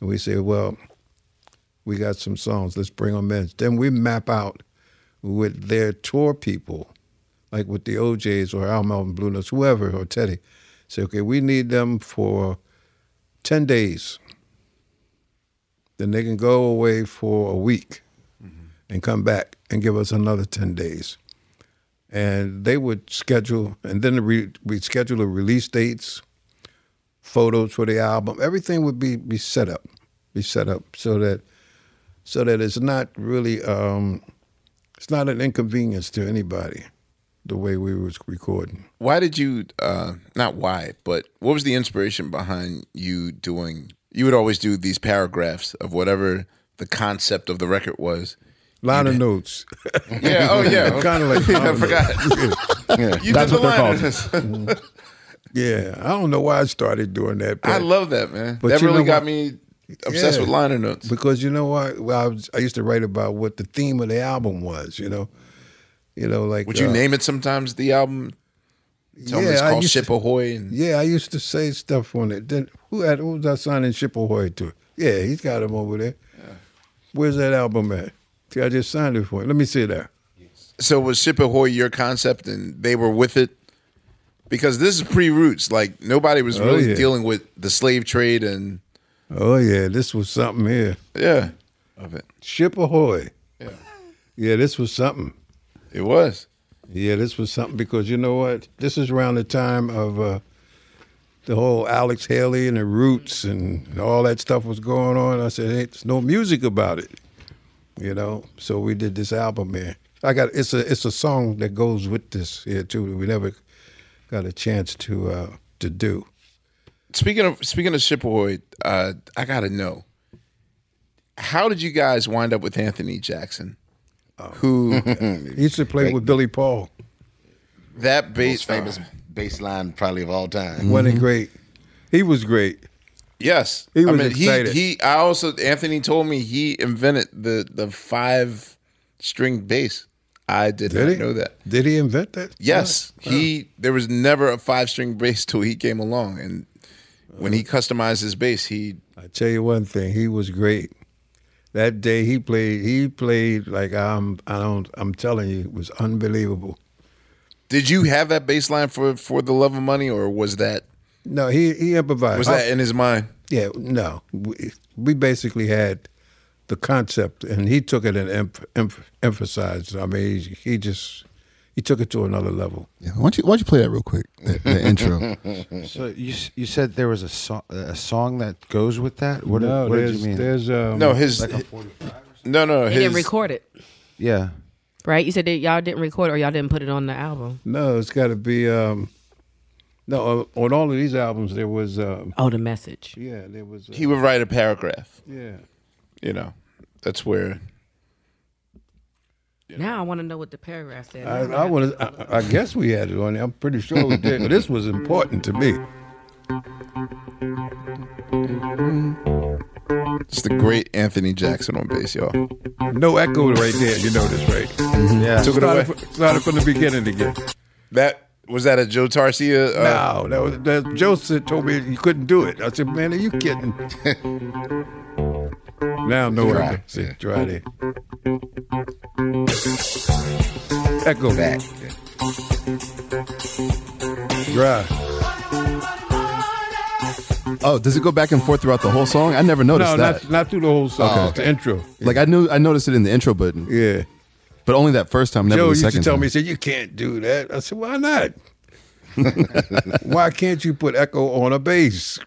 and we say, well, we got some songs, let's bring them in. Then we map out with their tour people, like with the OJs or Al Melvin Blue Notes, whoever, or Teddy. Say, okay, we need them for 10 days. Then they can go away for a week mm-hmm. and come back and give us another 10 days. And they would schedule, and then we we'd schedule the release dates, photos for the album. Everything would be, be set up, be set up so that so that it's not really um, it's not an inconvenience to anybody the way we was recording. why did you? Uh, not why, but what was the inspiration behind you doing? You would always do these paragraphs of whatever the concept of the record was. Line of notes. Yeah. Oh, yeah. kind of like I forgot. Yeah. You That's did the what they're line. called. Yeah, I don't know why I started doing that. But I love that, man. But that really got what? me obsessed Yeah. with liner notes. because you know what? Well, I, was, I used to write about what the theme of the album was. You know, you know, like Would you uh, name it sometimes the album? Tell me it's called used to- Ship Ahoy. And, Yeah, I used to say stuff on it. Then who had who was I signing Ship Ahoy to? Yeah, he's got him over there. Where's that album at? See, I just signed it for him. Let me see that. So was Ship Ahoy your concept and they were with it? Because this is pre roots. Like nobody was Oh, really yeah. dealing with the slave trade and Oh yeah, this was something here. yeah. Of it. Ship Ahoy. Yeah. Yeah, this was something. It was. Yeah, this was something because you know what? This is around the time of uh, the whole Alex Haley and the Roots and all that stuff was going on. I said, hey, there's no music about it, you know. So we did this album here. I got it's a it's a song that goes with this here too. We never got a chance to uh, to do. Speaking of speaking of Ship Ahoy, uh, I gotta know. How did you guys wind up with Anthony Jackson? Who He used to play with Billy Paul. that bass Most famous bass line probably of all time. Wasn't he great? He was great. Yes, He I was mean, excited. He, he, I also Anthony told me he invented the the five string bass. I did, Did not he know that. Did he invent that? Yes, he. There was never a five string bass till he came along, and when he uh-huh. customized his bass, he I tell you one thing, he was great. That day he played, he played like I'm. I don't. I'm telling you, it was unbelievable. did. You have that bass line for for the love of money, or was that No, he he improvised. was that in his mind? Yeah, no. We, we basically had the concept, and he took it and emph emph emphasized. I mean, he, he just he took it to another level. Yeah, why don't you why don't you play that real quick? The, the intro. So you you said there was a song a song that goes with that. What, no, what did you mean? there's um, No, his no, no, They his didn't record it, yeah. right? You said that y'all didn't record it or y'all didn't put it on the album. no. It's got to be um, no. Uh, on all of these albums, there was um, Oh, the message. yeah, there was uh, he would write a paragraph. yeah. You know, that's where Now I want to know what the paragraph said. I, I want to. I, I guess we had it on there. I'm pretty sure we did. But this was important to me. it's the great Anthony Jackson on bass, y'all. No echo right there. You know this, right? Yeah. Took it Started, away. fr- started from the beginning again. That was that a Joe Tarsia? Uh, no, that was that Joseph told me you couldn't do it. I said, man, are you kidding? now no Dry, echo. See, yeah. try there. Echo Back. Dry. Oh, does it go back and forth throughout the whole song? I never noticed No, that. not not through the whole song. Oh, It's the intro. Like I knew I noticed it in the intro, but Yeah. But only that first time, never Joe the used to tell time. me, he said, you can't do that. I said, why not? why can't you put echo on a bass?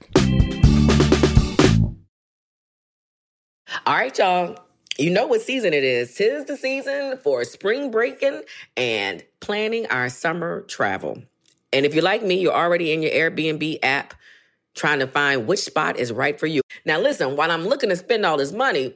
All right, y'all. You know what season it is. Tis the season for spring breaking and planning our summer travel. And if you're like me, you're already in your Airbnb app trying to find which spot is right for you. Now, listen, while I'm looking to spend all this money,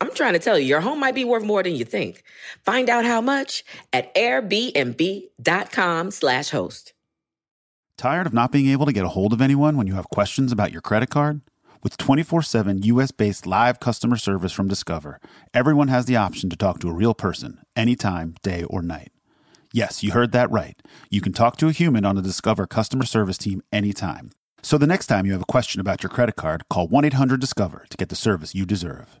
I'm trying to tell you, your home might be worth more than you think. Find out how much at airbnb.com slash host. Tired of not being able to get a hold of anyone when you have questions about your credit card? With 24 7 US based live customer service from Discover, everyone has the option to talk to a real person anytime, day or night. Yes, you heard that right. You can talk to a human on the Discover customer service team anytime. So the next time you have a question about your credit card, call 1 800 Discover to get the service you deserve.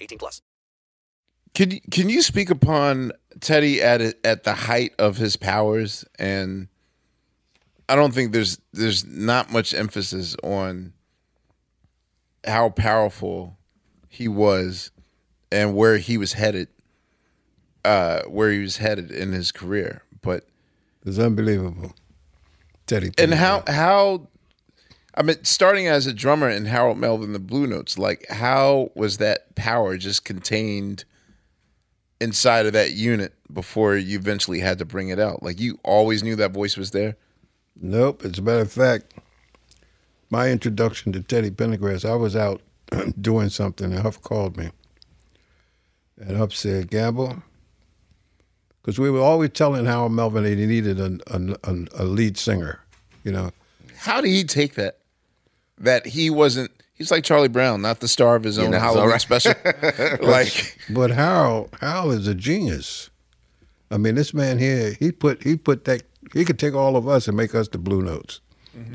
18 plus. Can you, can you speak upon Teddy at at the height of his powers? And I don't think there's there's not much emphasis on how powerful he was and where he was headed, uh, where he was headed in his career. But It's unbelievable. Teddy. and how how I mean, starting as a drummer in Harold Melvin the Blue Notes, like how was that power just contained inside of that unit before you eventually had to bring it out? Like you always knew that voice was there. Nope. As a matter of fact, my introduction to Teddy Pendergrass, I was out doing something, and Huff called me. And Huff said, Gamble, because we were always telling Howard Melvin that he needed a, a lead singer, you know. How did he take that? That he wasn't. He's like Charlie Brown, not the star of his Yeah, own that's Halloween all right. special. like But Harold, Harold is a genius. I mean, this man here, he put he put that he could take all of us and make us the blue notes.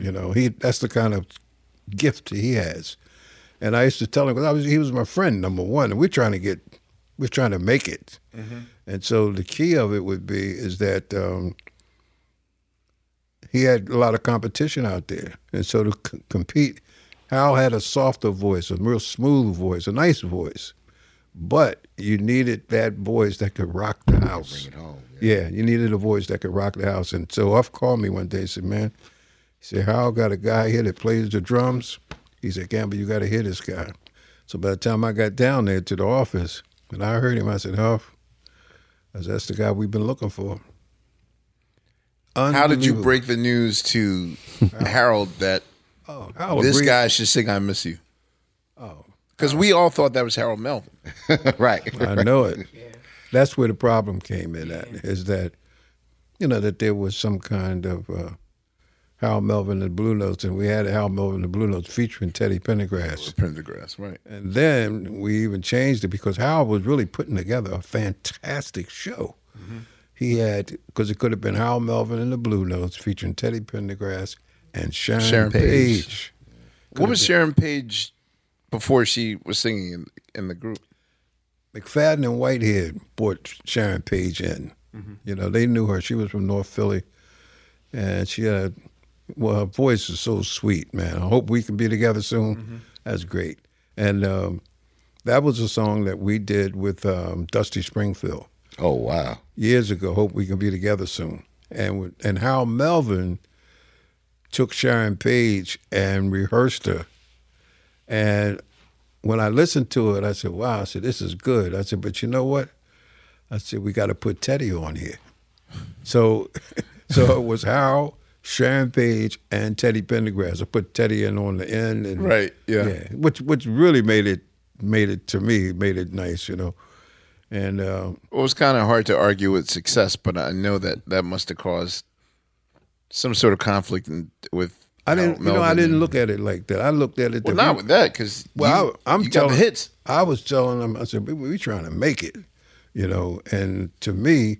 You know, he that's the kind of gift he has. And I used to tell him because I was he was my friend number one, and we're trying to get we're trying to make it. And so the key of it would be is that um, he had a lot of competition out there, and so to c- compete, Hal had a softer voice, a real smooth voice, a nice voice, but you needed that voice that could rock the house. Bring it home. yeah. you needed a voice that could rock the house. And so Huff called me one day and said, "Man," he said, "Hal got a guy here that plays the drums." He said, "Gamble, you got to hear this guy." So by the time I got down there to the office and I heard him, I said, "Huff." I said, That's the guy we've been looking for. How did you break the news to Harold that Harold this agreed- guy should sing "I Miss You"? Oh, because we all thought that was Harold Melvin, right? I know it. That's where the problem came in at, is that, you know, that there was some kind of uh, Hal Melvin and the Blue Notes, and we had Hal Melvin and the Blue Notes featuring Teddy Pendergrass. Pendergrass, right? And then we even changed it because Hal was really putting together a fantastic show. He had, because it could have been Hal Melvin and the Blue Notes featuring Teddy Pendergrass and Sharon, Sharon Paige. Paige. What was Sharon Paige before she was singing in, in the group? McFadden and Whitehead brought Sharon Paige in. You know, they knew her. She was from North Philly, and she had, well, her voice is so sweet, man. I hope we can be together soon. That's great. And um, that was a song that we did with um, Dusty Springfield. Oh wow! Years ago. Hope we can be together soon. And and Hal Melvin took Sharon Paige and rehearsed her. And when I listened to it, I said, wow, I said, this is good. I said, but you know what? I said, we got to put Teddy on here. So, so it was how Sharon Paige, and Teddy Pendergrass. I put Teddy in on the end, and Right, yeah. which which really made it made it to me made it nice, you know. And uh, it was kind of hard to argue with success, but I know that that must have caused some sort of conflict in, with. I didn't, you know, I didn't and- look at it like that. I looked at it. Well, not we- with that because Well, I, I'm you got telling the hits. I was telling them, I said, we, we trying to make it, you know. And to me,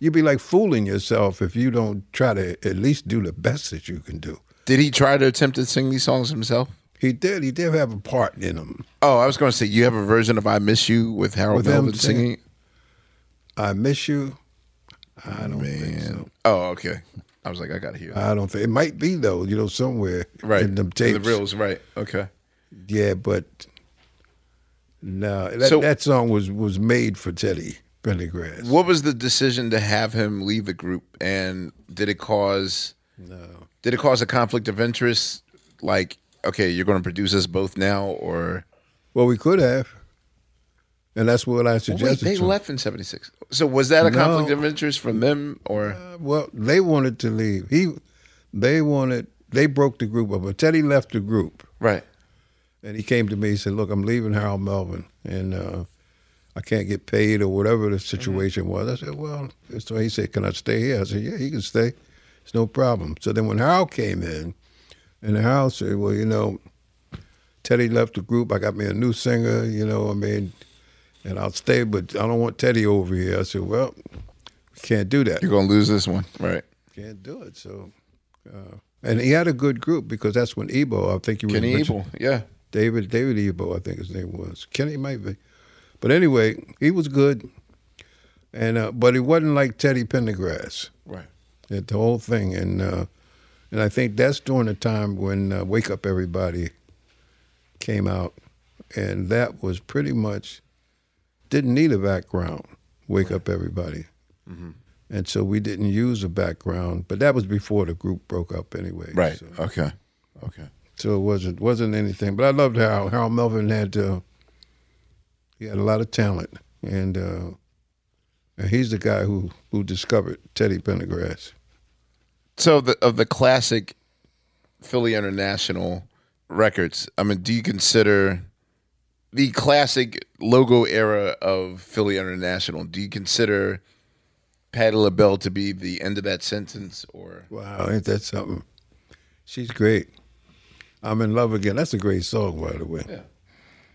you'd be like fooling yourself if you don't try to at least do the best that you can do. Did he try to attempt to sing these songs himself? He did. He did have a part in them. Oh, I was going to say you have a version of "I Miss You" with Harold With Melvin singing. I miss you. I oh, don't think so. Oh, okay. I was like, I got to hear. That. I don't think it might be though. You know, somewhere Right. in them In tapes. the reels, right? Okay. Yeah, but no, that, So- that song was was made for Teddy Pendergrass. What was the decision to have him leave the group, and did it cause? No. Did it cause a conflict of interest? Like, okay, you're going to produce us both now, or Well, we could have, and that's what I Well, wait, suggested. they to left in '76. So was that a No. conflict of interest from them, or Well, they wanted to leave. He, they wanted. They broke the group up. But Teddy left the group, right? and he came to me. He said, "Look, I'm leaving Harold Melvin, and uh, I can't get paid or whatever the situation was." I said, "Well," so he said, "Can I stay here?" I said, "Yeah, he can stay. It's no problem." So then when Harold came in, and Harold said, "Well, you know, Teddy left the group. I got me a new singer. You know, I mean." And I'll stay, but I don't want Teddy over here. I said, "Well, we can't do that. you're going to lose this one, right? Can't do it. So, uh, and he had a good group because that's when Ebo, I think you Kenny Ebo, yeah. David David Ebo, I think his name was. Kenny might be, but anyway, he was good. And uh, but he wasn't like Teddy Pendergrass. Right. At the whole thing, and uh, and I think that's during the time when uh, Wake Up Everybody came out, and that was pretty much didn't need a background. Wake Up Everybody. And so we didn't use a background, but that was before the group broke up anyway. Right. So, Okay. Okay. so it wasn't wasn't anything. But I loved how Harold Melvin had uh, he had a lot of talent, and uh, And he's the guy who who discovered Teddy Pendergrass. So the of the classic Philly International records, I mean, do you consider the classic logo era of Philly International? Do you consider Patti LaBelle to be the end of that sentence, or Wow, ain't that something? She's great. I'm in love again. That's a great song, by the way. Yeah.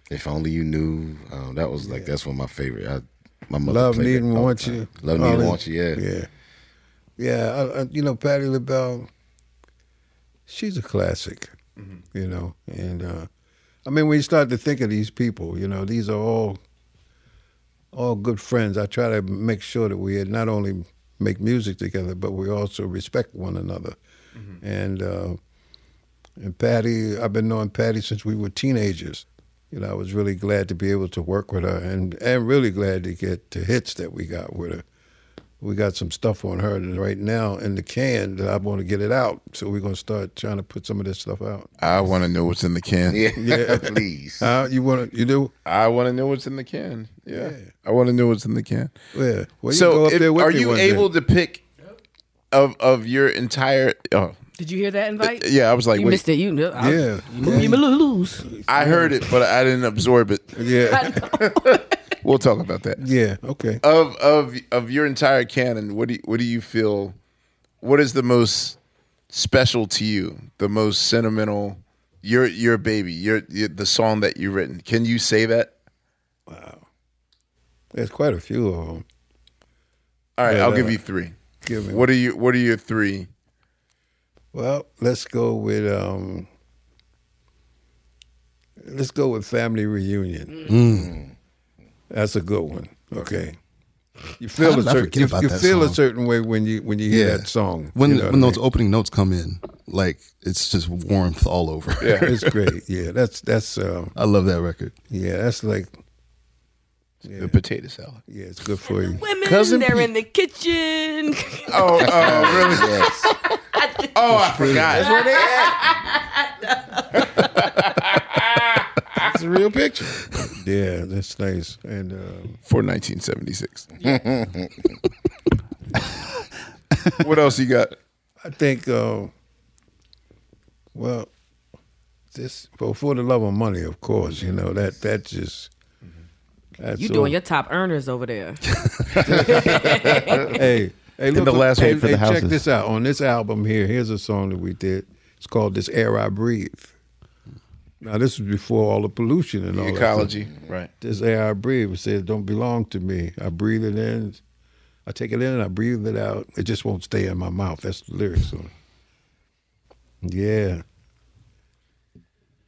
If only you knew. Um, that was like that's one of my favorite. I, my mother Love, played need, that and all want time. you. Love, need, All and want you. Yeah. Yeah. Yeah, I, I, you know, Patti LaBelle, she's a classic, Mm-hmm. you know. And uh, I mean, when you start to think of these people, you know, these are all all good friends. I try to make sure that we not only make music together, but we also respect one another. Mm-hmm. And uh, and Patti, I've been knowing Patti since we were teenagers. You know, I was really glad to be able to work with her, and and really glad to get the hits that we got with her. We got some stuff on her and right now in the can that I want to get it out. So we're gonna start trying to put some of this stuff out. I want to know what's in the can? Yeah, Yeah. please. Uh, you want to? You do? I want to know what's in the can. Yeah, I want to know what's in the can. Yeah. Well, you so, go up if- there with are you one day. able to pick of of your entire? Oh, Did you hear that invite? yeah. I was like, you wait, missed it. You know, I- Yeah. You, you lose. I heard it, but I didn't absorb it. Yeah. We'll talk about that. Yeah. Okay. Of of of your entire canon, what do you, what do you feel? What is the most special to you? The most sentimental? Your your baby, your, your the song that you've written. Can you say that? Wow, there's quite a few of them. All right, Yeah, I'll give uh, you three. give me What are you? What are your three? Well, let's go with um. Let's go with family reunion. That's a good one. Okay. You feel a certain you, you that feel a certain way when you when you hear that song. When you know when what I those opening notes come in, like it's just warmth all over. yeah, it's great. Yeah, that's that's um, I love that record. yeah, that's like The potato salad. yeah, it's good for you. Women, Cousin they're Pete. in the kitchen. Oh, oh, really? Yes. Oh, I forgot. It's a real picture. Yeah, that's nice. And um, For 1976. what else you got? I think, uh, well, this well, for the love of money, of course. You know that that just. That's You so- doing your top earners over there. hey, hey, look, the last hey, one for hey, the check this out. On this album here, here's a song that we did. It's called "This Air I Breathe." Now, this was before all the pollution and all that. Ecology. Right. This air I breathe, it says, "Don't belong to me." I breathe it in, I take it in, and I breathe it out. It just won't stay in my mouth. That's the lyrics on it. Yeah.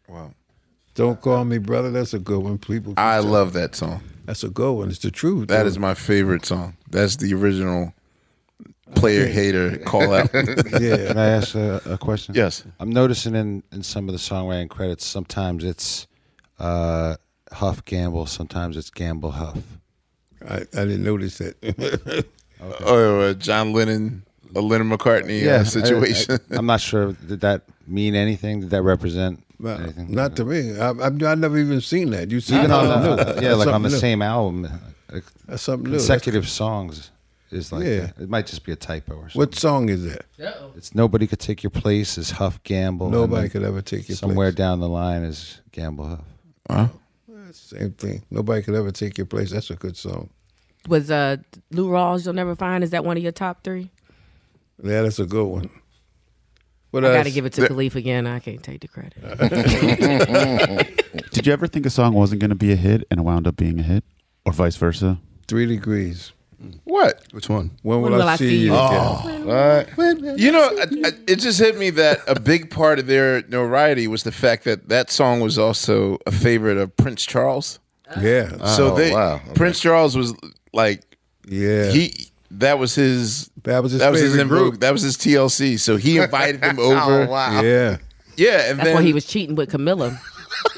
Wow. Don't call me brother. That's a good one. People. I love that song. That's a good one. It's the truth. That though. is my favorite song. That's the original player hater call out. Yeah. Can I ask a, a question? Yes. I'm noticing in, in some of the songwriting credits, sometimes it's uh, Huff Gamble, sometimes it's Gamble Huff. I, I didn't notice that. Oh, uh, John Lennon, a Lennon McCartney uh, situation. I, am not sure. Did that mean anything? Did that represent Well, anything? not to me. I, I've, I've never even seen that. You see Even that? on Something the, new. yeah, That's like on the new. same album, like That's something new. consecutive songs is like Yeah. that. it might just be a typo or something. What song is that? It's nobody could take your place is Huff Gamble. and Nobody then could ever take your place. somewhere place. down the line is Gamble Huff. Huh? Same thing. Nobody could ever take your place. That's a good song. Was uh Lou Rawls You'll Never Find? Is that one of your top three? Yeah, that's a good one. What I else? got to give it to Khalif again. I can't take the credit. Did you ever think a song wasn't going to be a hit and it wound up being a hit, or vice versa? Three degrees. What? Which one? When will, I, see, you again? What? You know, I, I, it just hit me that a big part of their notoriety was the fact that that song was also a favorite of Prince Charles. Oh. Yeah. so Oh, they wow. Okay. Prince Charles was like yeah. he that was his that was his that was his favorite invo- group. that was his TLC. So he invited them oh, over. Oh, wow. Yeah. Yeah, and That's then why he was cheating with Camilla.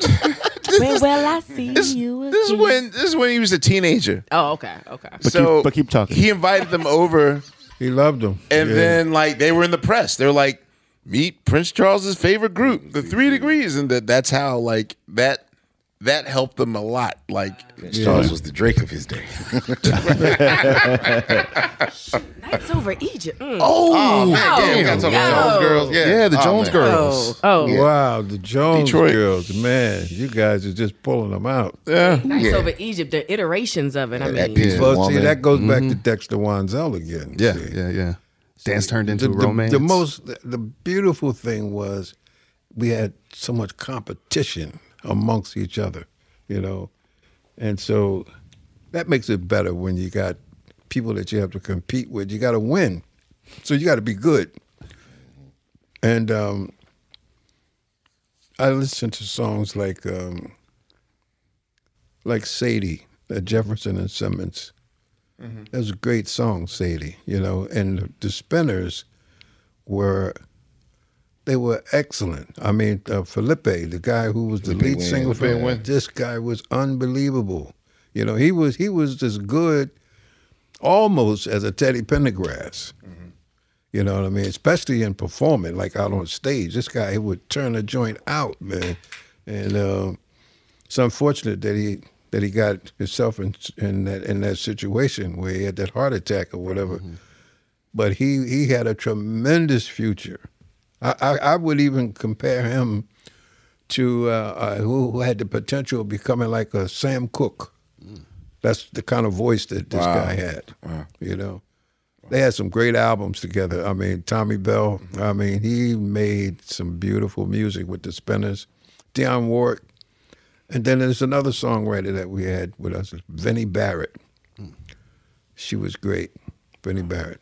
When will I see this, you this is when this is when he was a teenager. Oh, okay, okay. But so keep- but keep talking. He invited them over, He loved them. and Yeah. then like they were in the press. They're like, meet Prince Charles's favorite group, the Three Degrees, and that that's how like that that helped them a lot. Like Charles was the Drake of his day. Nights over Egypt. Mm. Oh, man, yeah, we gotta talk about Jones Girls. Yeah, Yeah, the Oh, Jones man. Girls. Oh, Yeah. Wow, the Jones Detroit. girls, man, you guys are just pulling them out. yeah, Nights Yeah. over Egypt. The iterations of it. I That mean, piece- Well, see, that goes back to Dexter Wansel again. Yeah, see. yeah, yeah. Dance turned into the, the- romance. The, most, the, the beautiful thing was we had so much competition amongst each other, you know, and so that makes it better when you got people that you have to compete with. You got to win, so you got to be good. And um, I listen to songs like um, like Sadie, uh, Jefferson and Simmons. That was a great song, Sadie. You know, and the, the Spinners were they were excellent. I mean, uh, Philippé, the guy who was the Philippé lead singer for this guy was unbelievable. You know, he was he was as good almost as a Teddy Pendergrass. You know what I mean? Especially in performing, like out on stage. This guy he would turn the joint out, man. And um, it's unfortunate that he that he got himself in, in that in that situation where he had that heart attack or whatever. But he he had a tremendous future. I, I, I would even compare him to uh, uh, who, who had the potential of becoming like a Sam Cooke. That's the kind of voice that this Wow. guy had. You know, they had some great albums together. I mean, Tommy Bell. I mean, he made some beautiful music with the Spinners. Dionne Warwick. And then there's another songwriter that we had with us, Vinnie Barrett. She was great, Vinnie Barrett.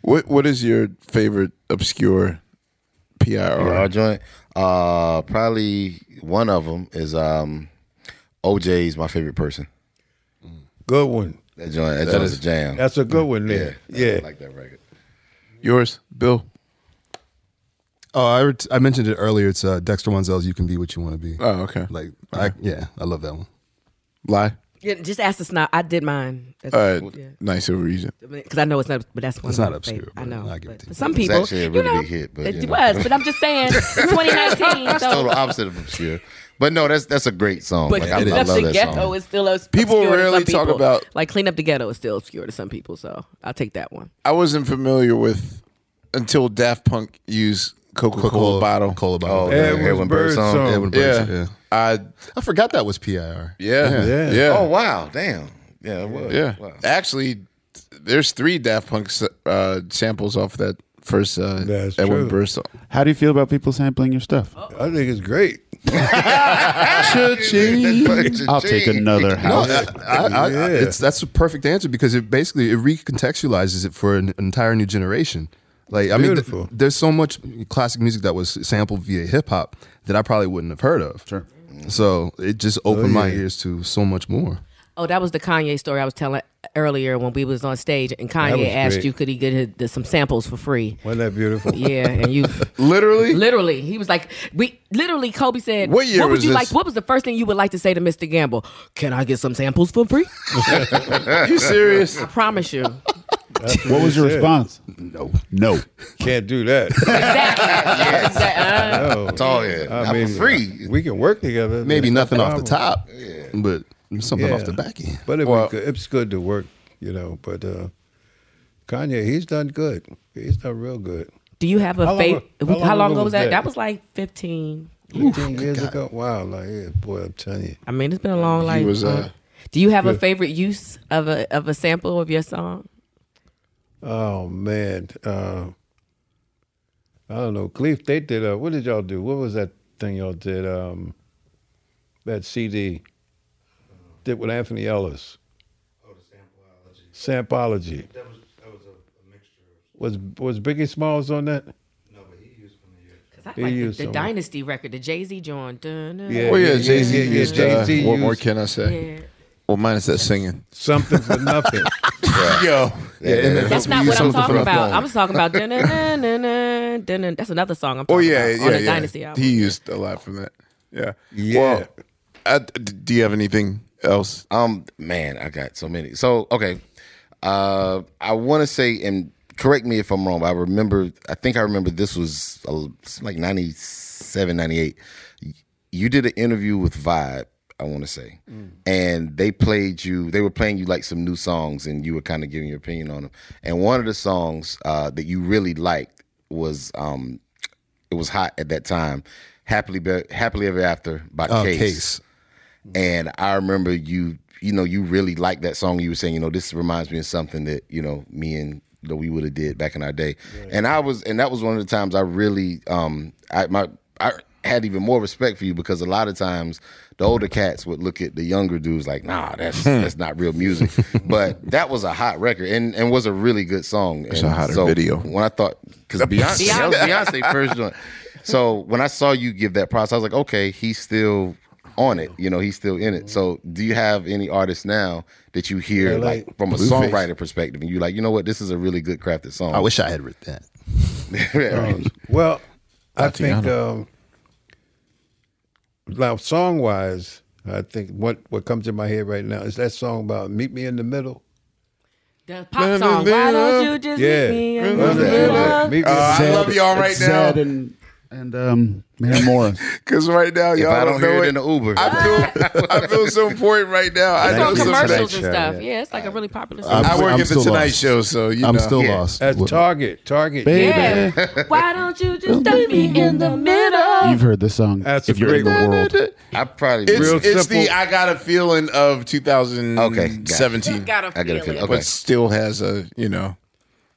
what what is your favorite obscure PIR? Our joint. Uh, probably one of them is um, OJ's my favorite person. Good one. That joint. That, joint's a jam. That's a good one there. Yeah. I like that record. Yours, Bill. Oh, I, ret- I mentioned it earlier. It's uh, Dexter Wansel's "You Can Be What You Want to Be." Oh, okay. Like, I, yeah, I love that one. Lie. Yeah, just ask us now. I did mine. That's, All right. yeah. Nights over Egypt. Because I know it's not, but that's one. It's of not obscure, favorite. I know. I give it but to you. some It's people, actually a you really know, big hit, but, it you know. was. But I'm just saying, 2019. That's so, total opposite of obscure. But no, that's that's a great song. But Like, I, clean I up love the that ghetto song. Oh, is still obs- People to rarely some talk people. about- like clean up the ghetto is still obscure to some people. So I'll take that one. I wasn't familiar with until Daft Punk used Coca Cola Coca-Cola bottle. Cola bottle. Oh, yeah. the Edwin Heroin Bird Bird song. song. Edwin Burns, Yeah. yeah. I I forgot that was PIR. yeah yeah Yeah. Oh wow, damn. Yeah, it was. yeah. Wow. Actually, there's three Daft Punk uh, samples off that first uh, That's Edwin true. Burr song. How do you feel about people sampling your stuff? I think it's great. I'll take another No, house. I, I, I, Yeah. it's that's a perfect answer because it basically it recontextualizes it for an entire new generation. Like I mean, th- there's so much classic music that was sampled via hip hop that I probably wouldn't have heard of. Sure. So it just oh, opened my yeah. ears to so much more. Oh, that was the Kanye story I was telling earlier when we was on stage, and Kanye asked great. you could he get his, the, some samples for free. Wasn't that beautiful? Yeah, and you Literally, literally he was like, we literally Kobe said, What year would was you this? like? What was the first thing you would like to say to Mr. Gamble? Can I get some samples for free? you serious? I promise you. What was your said. response? No. No. Can't do that. Exactly. Uh, No. It's all yeah. I Not mean, for free. We can work together. Maybe nothing off the problem. top, but something Yeah. off the back end. But it Well- good. it's good to work, you know. But uh, Kanye, he's done good. He's done real good. do you have a How favorite? how How, long long ago ago was was that? that? That was like fifteen. 15 years ago. Wow, like yeah, boy, I'm telling you. I mean, it's been a long life. was, uh, do you have a favorite use of a of a sample of your song? Oh man, uh, I don't know. Clef, they did. Uh, what did y'all do? What was that thing y'all did? Um, that CD did with Anthony Ellis. Oh, the Sampology. That was that was a, mixture. Was was Biggie Smalls on that? Because I He like the, year. I used the some. Dynasty record, the Jay Z joint. Dun, dun, Yeah, Oh yeah, yeah, Jay Z yeah, yeah, used. Jay-Z uh, what more can I say? Yeah. Well, minus that singing. Something for nothing. Yo, Yeah, and then That's not what I'm talking about. the I was talking about. That's another song I'm oh yeah, about yeah, on the yeah. Dynasty album. He used a lot from that. Yeah, Yeah. Well, I, d- do you have anything else? Um, man, I got so many. So okay, uh, I want to say, and correct me if I'm wrong. But I remember, I think I remember this was uh, like 97, 98. You did an interview with Vibe I want to say, and they played you. They were playing you like some new songs, and you were kind of giving your opinion on them. And one of the songs uh, that you really liked was um, it was hot at that time, "Happily Be- Happily Ever After" by Oh, Case. Case. And I remember you, you know, you really liked that song. You were saying, you know, this reminds me of something that you know me and that we would have did back in our day. And I was, and that was one of the times I really, um, I my I had even more respect for you because a lot of times the older cats would look at the younger dudes like, nah, that's that's not real music. but that was a hot record and and was a really good song. It's and a hotter video. When I thought, because Beyonce, that was Beyonce first joint. So when I saw you give that prize, I was like, okay, he's still on it. You know, he's still in it. So do you have any artists now that you hear Yeah, like, like from a Blueface. songwriter perspective and you're like, you know what, this is a really good crafted song. I wish I had written that. Right. Well, I think um, now song wise, I think what what comes to my head right now is that song about "Meet Me in the Middle." The pop song. Why don't you just Yeah. meet me in the me in the middle? middle. Meet me in the Uh, I love y'all right now. Zedd and and um, Maren Morris. Because right now, y'all I don't know hear it it. in the Uber. I feel, I feel so important right now. I It's know on commercials and stuff. Yeah, it's like a really popular song. I I'm- work I'm at the Tonight lost. Show, so you I'm know. still Yeah. lost. That's What- Target. Target. Baby. Yeah. Why don't you just dump me in the middle? You've heard this song. That's a if you're in the world. I probably It's, Real it's the. I got a feeling of 2017, Got a I get a feeling. feeling. Okay. but still has a you know.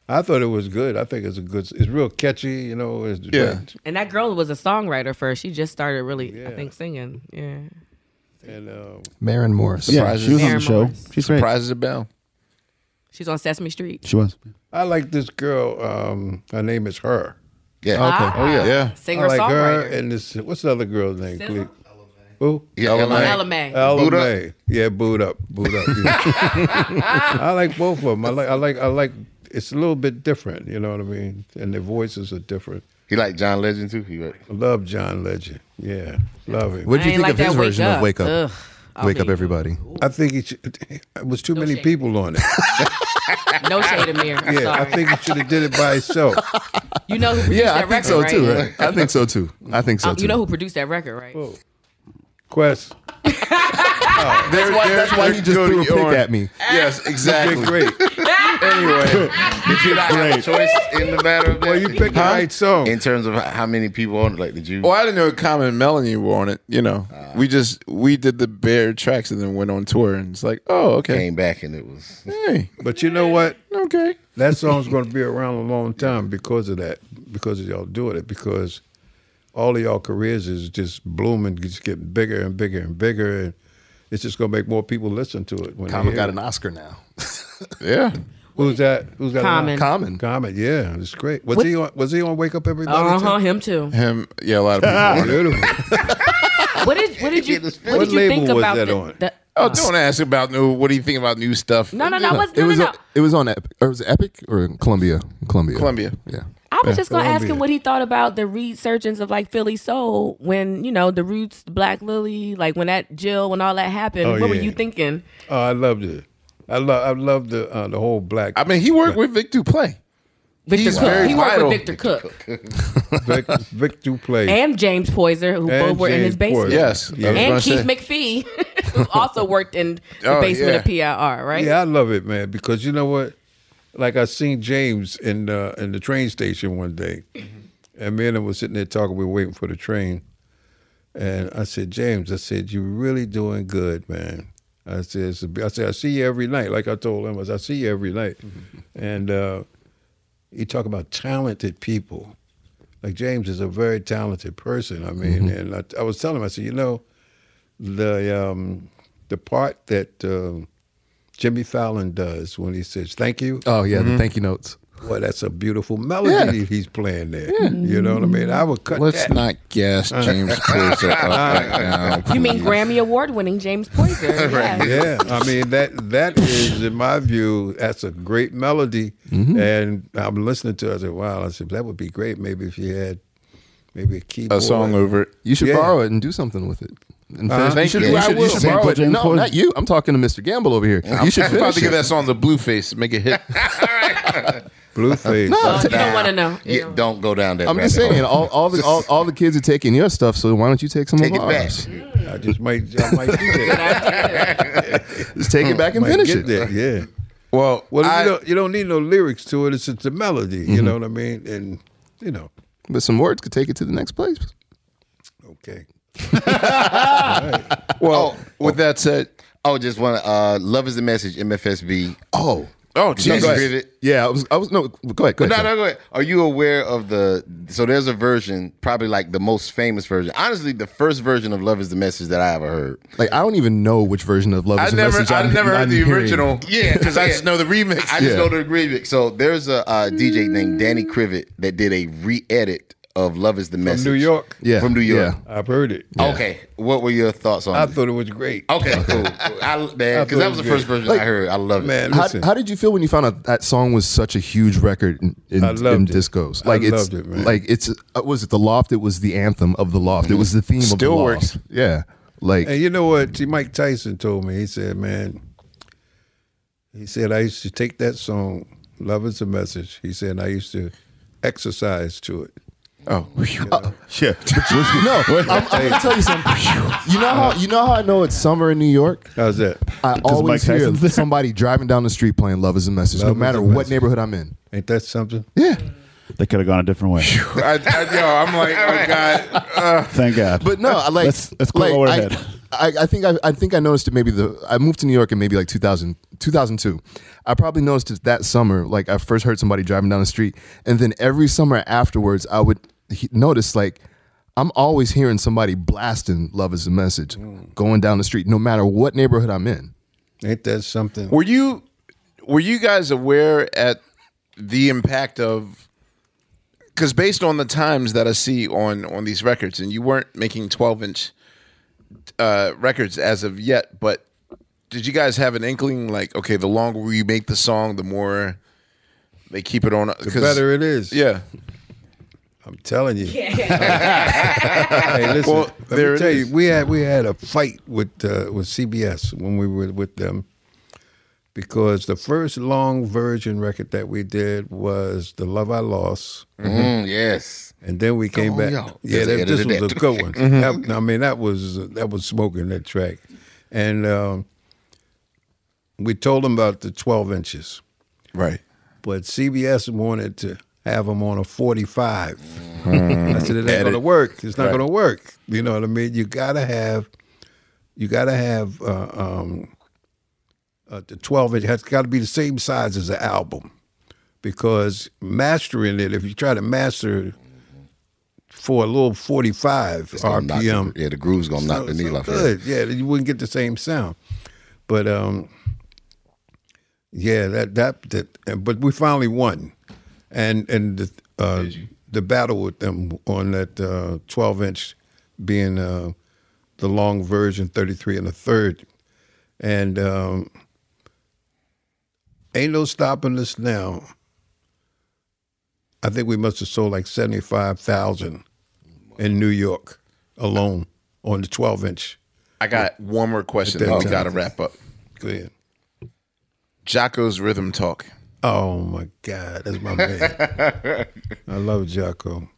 I thought it was good. I think it's a good. It's real catchy. You know. It's, Yeah. And that girl was a songwriter first. She just started really, I think, singing. Yeah. And um, Maren Morris. Yeah, Surprises. she was on the Mary show. Morris. She's great. Surprises about. She's on Sesame Street. She was. I like this girl. Um, her name is Her. Yeah. Ah, Oh yeah. Yeah. Singer I like her songwriter. and this. What's the other girl's name? SZA? Cleve? Who? Yeah. Ella LA. May. Ella Mai. Boo'd Up? May. Yeah, boot up, boot up. yeah. I like both of them. I like, I like, I like. It's a little bit different. You know what I mean? And their voices are different. He like John Legend too. He like, I love John Legend. Yeah, love him. What do you think like of his Wake version Up. of Wake Up? Ugh. I'll Wake be- Up Everybody. I think it, should, it was too many shade. people on it. No shade, Ahmir. I'm Yeah, I think it should have did it by itself. you know who produced Yeah, I that think record, so right? too. Right? I think so too. I think so Um, too. you know who produced that record, right? Quest. Oh, that's why- that's why you just threw a pick at me. Yes, exactly. Did great. Anyway, Did you not have a choice in the matter of that? Well, you picked the right song. in terms of how many people on it. Like, did you? well, I didn't know Common and Melanie were on it. You know, ah. we just we did the bare tracks and then went on tour, and it's like, oh, okay, Came back and it was. hey, But you know what? okay. That song's going to be around a long time because of that, because of y'all doing it, because all of y'all careers is just blooming, just getting bigger and bigger and bigger, and it's just going to make more people listen to it. When Common got it. an Oscar now. Yeah, Who's that? Who's got Common. Common. Common, yeah, it's great. Was What- he on? Was he on Wake Up Everybody? Uh huh. Him too. him. Yeah, a lot of people. on it. Beautiful. What did what did you what, What did you label think was about that the, on? the- Oh, don't ask about new. What do you think about new stuff? No, no, no. What's, It no, no, was no. on, it was on Epic or was it Epic or Columbia? Columbia. Columbia. Yeah. I was just gonna ask him what he thought about the resurgence of like Philly soul when you know the Roots, Black Lily, like when that Jill, when all that happened. Oh, what were you thinking? Oh, I loved it. I love. I love the uh, the whole black. I mean, he worked with Vic Duplaix. Victor He's Cook. very He worked vital. with Victor Cook Vic, Vic Duplaix. and James Poyser, who And both were in his basement. Poyser. Yes, Yeah. And Keith say. McPhee, who also worked in the Oh, basement yeah. of PIR, right? Yeah, I love it, man, because you know what? Like I seen James in uh, in the train station one day, and me and him was sitting there talking. We were waiting for the train, and I said, James, I said, you're really doing good, man. I said, I said, I see you every night. Like I told him, I said, I see you every night, and uh, he talk about talented people. Like James is a very talented person. I mean, and I, I was telling him, I said, you know, the um, the part that um, Jimmy Fallon does when he says "Thank you," Oh yeah, the mm-hmm. thank you notes. boy, that's a beautiful melody that he's playing there. You know what I mean? I would cut Let's that. not gas James Poyser up right now. You mean Grammy Award winning James Poyser? yes. Yeah, I mean that that is, in my view, that's a great melody. Mm-hmm. And I'm listening to it. I said, "Wow!" I said, "That would be great. Maybe if you had maybe a keyboard, A song over it. You should Yeah. borrow it and do something with it. And finish- should, you. I should, will. should Sample borrow it. James No, Poyser. not you. I'm talking to Mr. Gamble over here. you should I'm about to give that song the Blueface, to make it hit. Blue Blueface." Oh, you don't want to know. You Yeah, know. don't go down that. I'm just saying, all, all the all, all the kids are taking your stuff, so why don't you take some Take of it back. ours? I just might, I might do that. Just take it back and finish get it. There, yeah. Well, Well, I- you don't you don't need no lyrics to it. It's just a melody. You Mm-hmm. know what I mean? And you know, But some words could take it to the next place. okay. well, with that said, Oh, just want to. Uh, Love is the message. MFSB. Oh, oh, No, Jesus. go ahead. yeah. I was. I was. No, go ahead. Go No, ahead. no, go ahead. Are you aware of the? So there's a version, probably like the most famous version. Honestly, the first version of "Love Is the Message" that I ever heard. Like I don't even know which version of Love I Is a never, Message. I I'm- never heard I'm the hearing. original. Yeah, because I just know the remix. I just Yeah. know the remix. So there's a uh, DJ named Danny Krivit that did a re-edit of "Love Is the Message" From New York? Yeah, from New York. I've heard it. Okay, what were your thoughts on I it? thought it was great. Okay, cool. I, man, because that was was the good. first version Like- I heard. I love it. Man, How, listen. how did you feel when you found out that song was such a huge record in, in, I loved in it. discos? I Like it's loved it, man. like it's uh, was it the loft? It was the anthem of the loft. It was the theme of the Still loft. works. Yeah, like And you know what? See, Mike Tyson told me. He said, "Man, he said I used to take that song, "Love Is a Message." He said I used to exercise to it. Oh, yeah. no, I'm, I'm gonna tell you something. You know how you know how I know it's summer in New York. How's that? I always Mike hear Tyson's there? somebody driving down the street playing "Love Is a Message," Love no Is matter a what Message. neighborhood I'm in. Ain't that something? Yeah, They could have gone a different way. I, I, yo, I'm like, oh god. Uh, Thank God. but no, I like let's let's go like, lower I, ahead. I, I think I, I think I noticed it maybe the I moved to New York in maybe like 2000, 2002. I probably noticed it that summer. Like I first heard somebody driving down the street, and then every summer afterwards, I would he- notice like I'm always hearing somebody blasting "Love Is a Message" mm. going down the street, no matter what neighborhood I'm in. Ain't that something? Were you were you guys aware at the impact of because based on the times that I see on on these records, and you weren't making twelve inch uh, records as of yet, but did you guys have an inkling like okay, the longer we make the song, the more they keep it on? the better it is. Yeah. I'm telling you. hey, listen. Well, let there me tell is. you, we had we had a fight with uh, with CBS when we were with them because the first long version record that we did was "The Love I Lost," Mm, yes. And then we came back. yo. Yeah, that, this was that. a good one. Mm-hmm. That- I mean, that was that was smoking that track, and um, we told them about the 12 inches Right. but CBS wanted to have them on a 45. Hmm. I said it ain't going to work. It's not Right. going to work. You know what I mean? You got to have, you got to have uh, um, uh, the 12 inch has got to be the same size as the album, because mastering it, if you try to master for a little 45 It's gonna knock the- RPM, yeah, the groove's gonna knock so- the needle so off. Yeah. Good, yeah, you wouldn't get the same sound. But um, yeah, that that that. But we finally won, and and the uh, the battle with them on that uh, twelve inch, being uh, the long version, thirty three and a third, and um, ain't no stopping us now. I think we must have sold like seventy five thousand in New York alone on the twelve inch. I got one more question. At that we got to wrap up. Go ahead. Jocko's rhythm talk. Oh my God, that's my man. I love Jocko.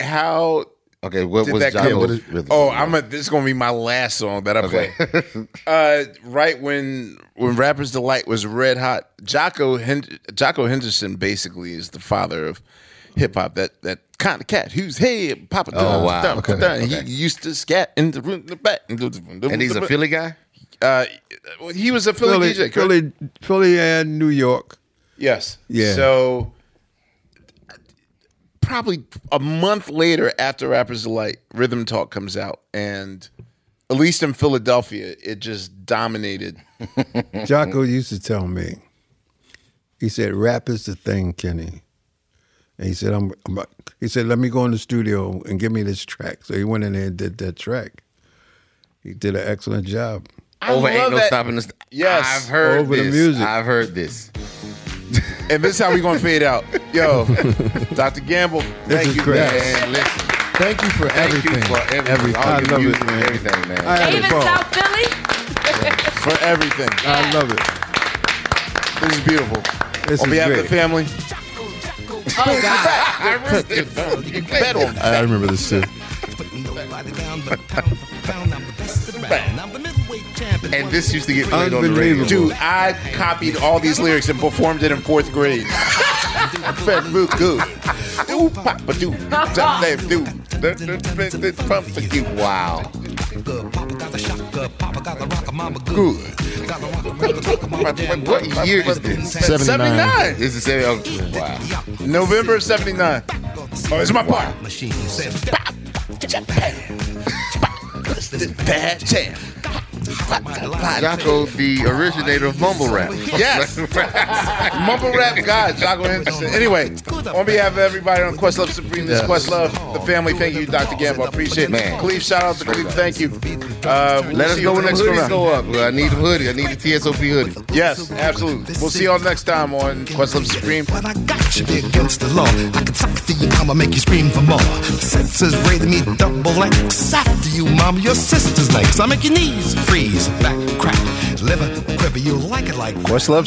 How Okay, what did was that Jocko's come? rhythm? Oh, I'm a, this is gonna be my last song that I Okay. play. uh, right when when Rappers Delight was red hot, Jocko Hen- Jocko Henderson basically is the father of hip hop. That that kind of cat who's hey Papa. Oh, wow. dun, Okay, dun. okay. He used to scat in the room in the back. and he's a Philly guy. Uh, he was a Philly, Philly, DJ. Philly, Philly, and New York. Yes. Yeah. So probably a month later after Rappers Delight, Rhythm Talk comes out, and at least in Philadelphia, it just dominated. Jocko used to tell me. He said, "Rap is the thing, Kenny." And he said, "I'm." I'm he said, "Let me go in the studio and give me this track." So he went in there and did that track. He did an excellent job. Over ain't no that- stopping us. Yes. I've heard Over the music. I've heard this. And this is how we gonna fade out. Yo, Dr. Gamble, This thank is you, great. man. Man, listen. Thank you for Thank everything. you for everything. Everything. All I love it, music and man. everything, man. I had Even. South Philly? For everything. I love it. This is beautiful. This On is behalf great. of the family, Oh, God. I ripped it. You bet on I remember this too. Nobody down, but pound for I'm the best of bang. And this used to get played on the radio. Dude, I copied all these lyrics and performed it in fourth grade. Fat real good. Ooh, papa do. Something do. Pump for you. Wow. Good. What year is this? 79. This is 79. Wow. November of 79. Oh, it's my part. Bad jam. Jocko, the originator of mumble rap. Yes. Mumble rap god, Jocko Henderson. Anyway, on behalf of everybody on Questlove Supreme, this is Questlove, the family, thank you, Dr. Gamble. I appreciate it. Man. Cleve, shout out to Cleve, thank you. Uh, we'll Let us know when the next hoodies round. go up. I need a hoodie. I need a TSOP hoodie. Yes, absolutely. We'll see y'all next time on Questlove Supreme. should be against the law. I can suck to you, I'ma make you scream for more. Senses rated me double X. After you, mama, your sister's legs. I make your knees freeze, back crack, liver quiver. You like it like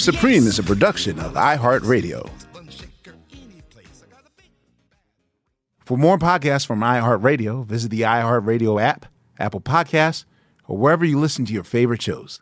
Supreme is a production of iHeartRadio. For more podcasts from iHeartRadio, visit the iHeartRadio app, Apple Podcasts, or wherever you listen to your favorite shows.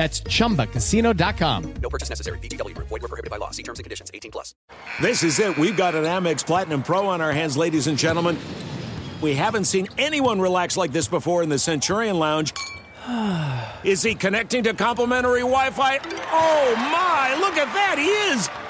That's chumbacasino.com. No purchase necessary. VGW Group. Void were prohibited by law. See terms and conditions. 18 plus. This is it. We've got an Amex Platinum Pro on our hands, ladies and gentlemen. We haven't seen anyone relax like this before in the Centurion Lounge. Is he connecting to complimentary Wi Fi? Oh my, look at that! He is!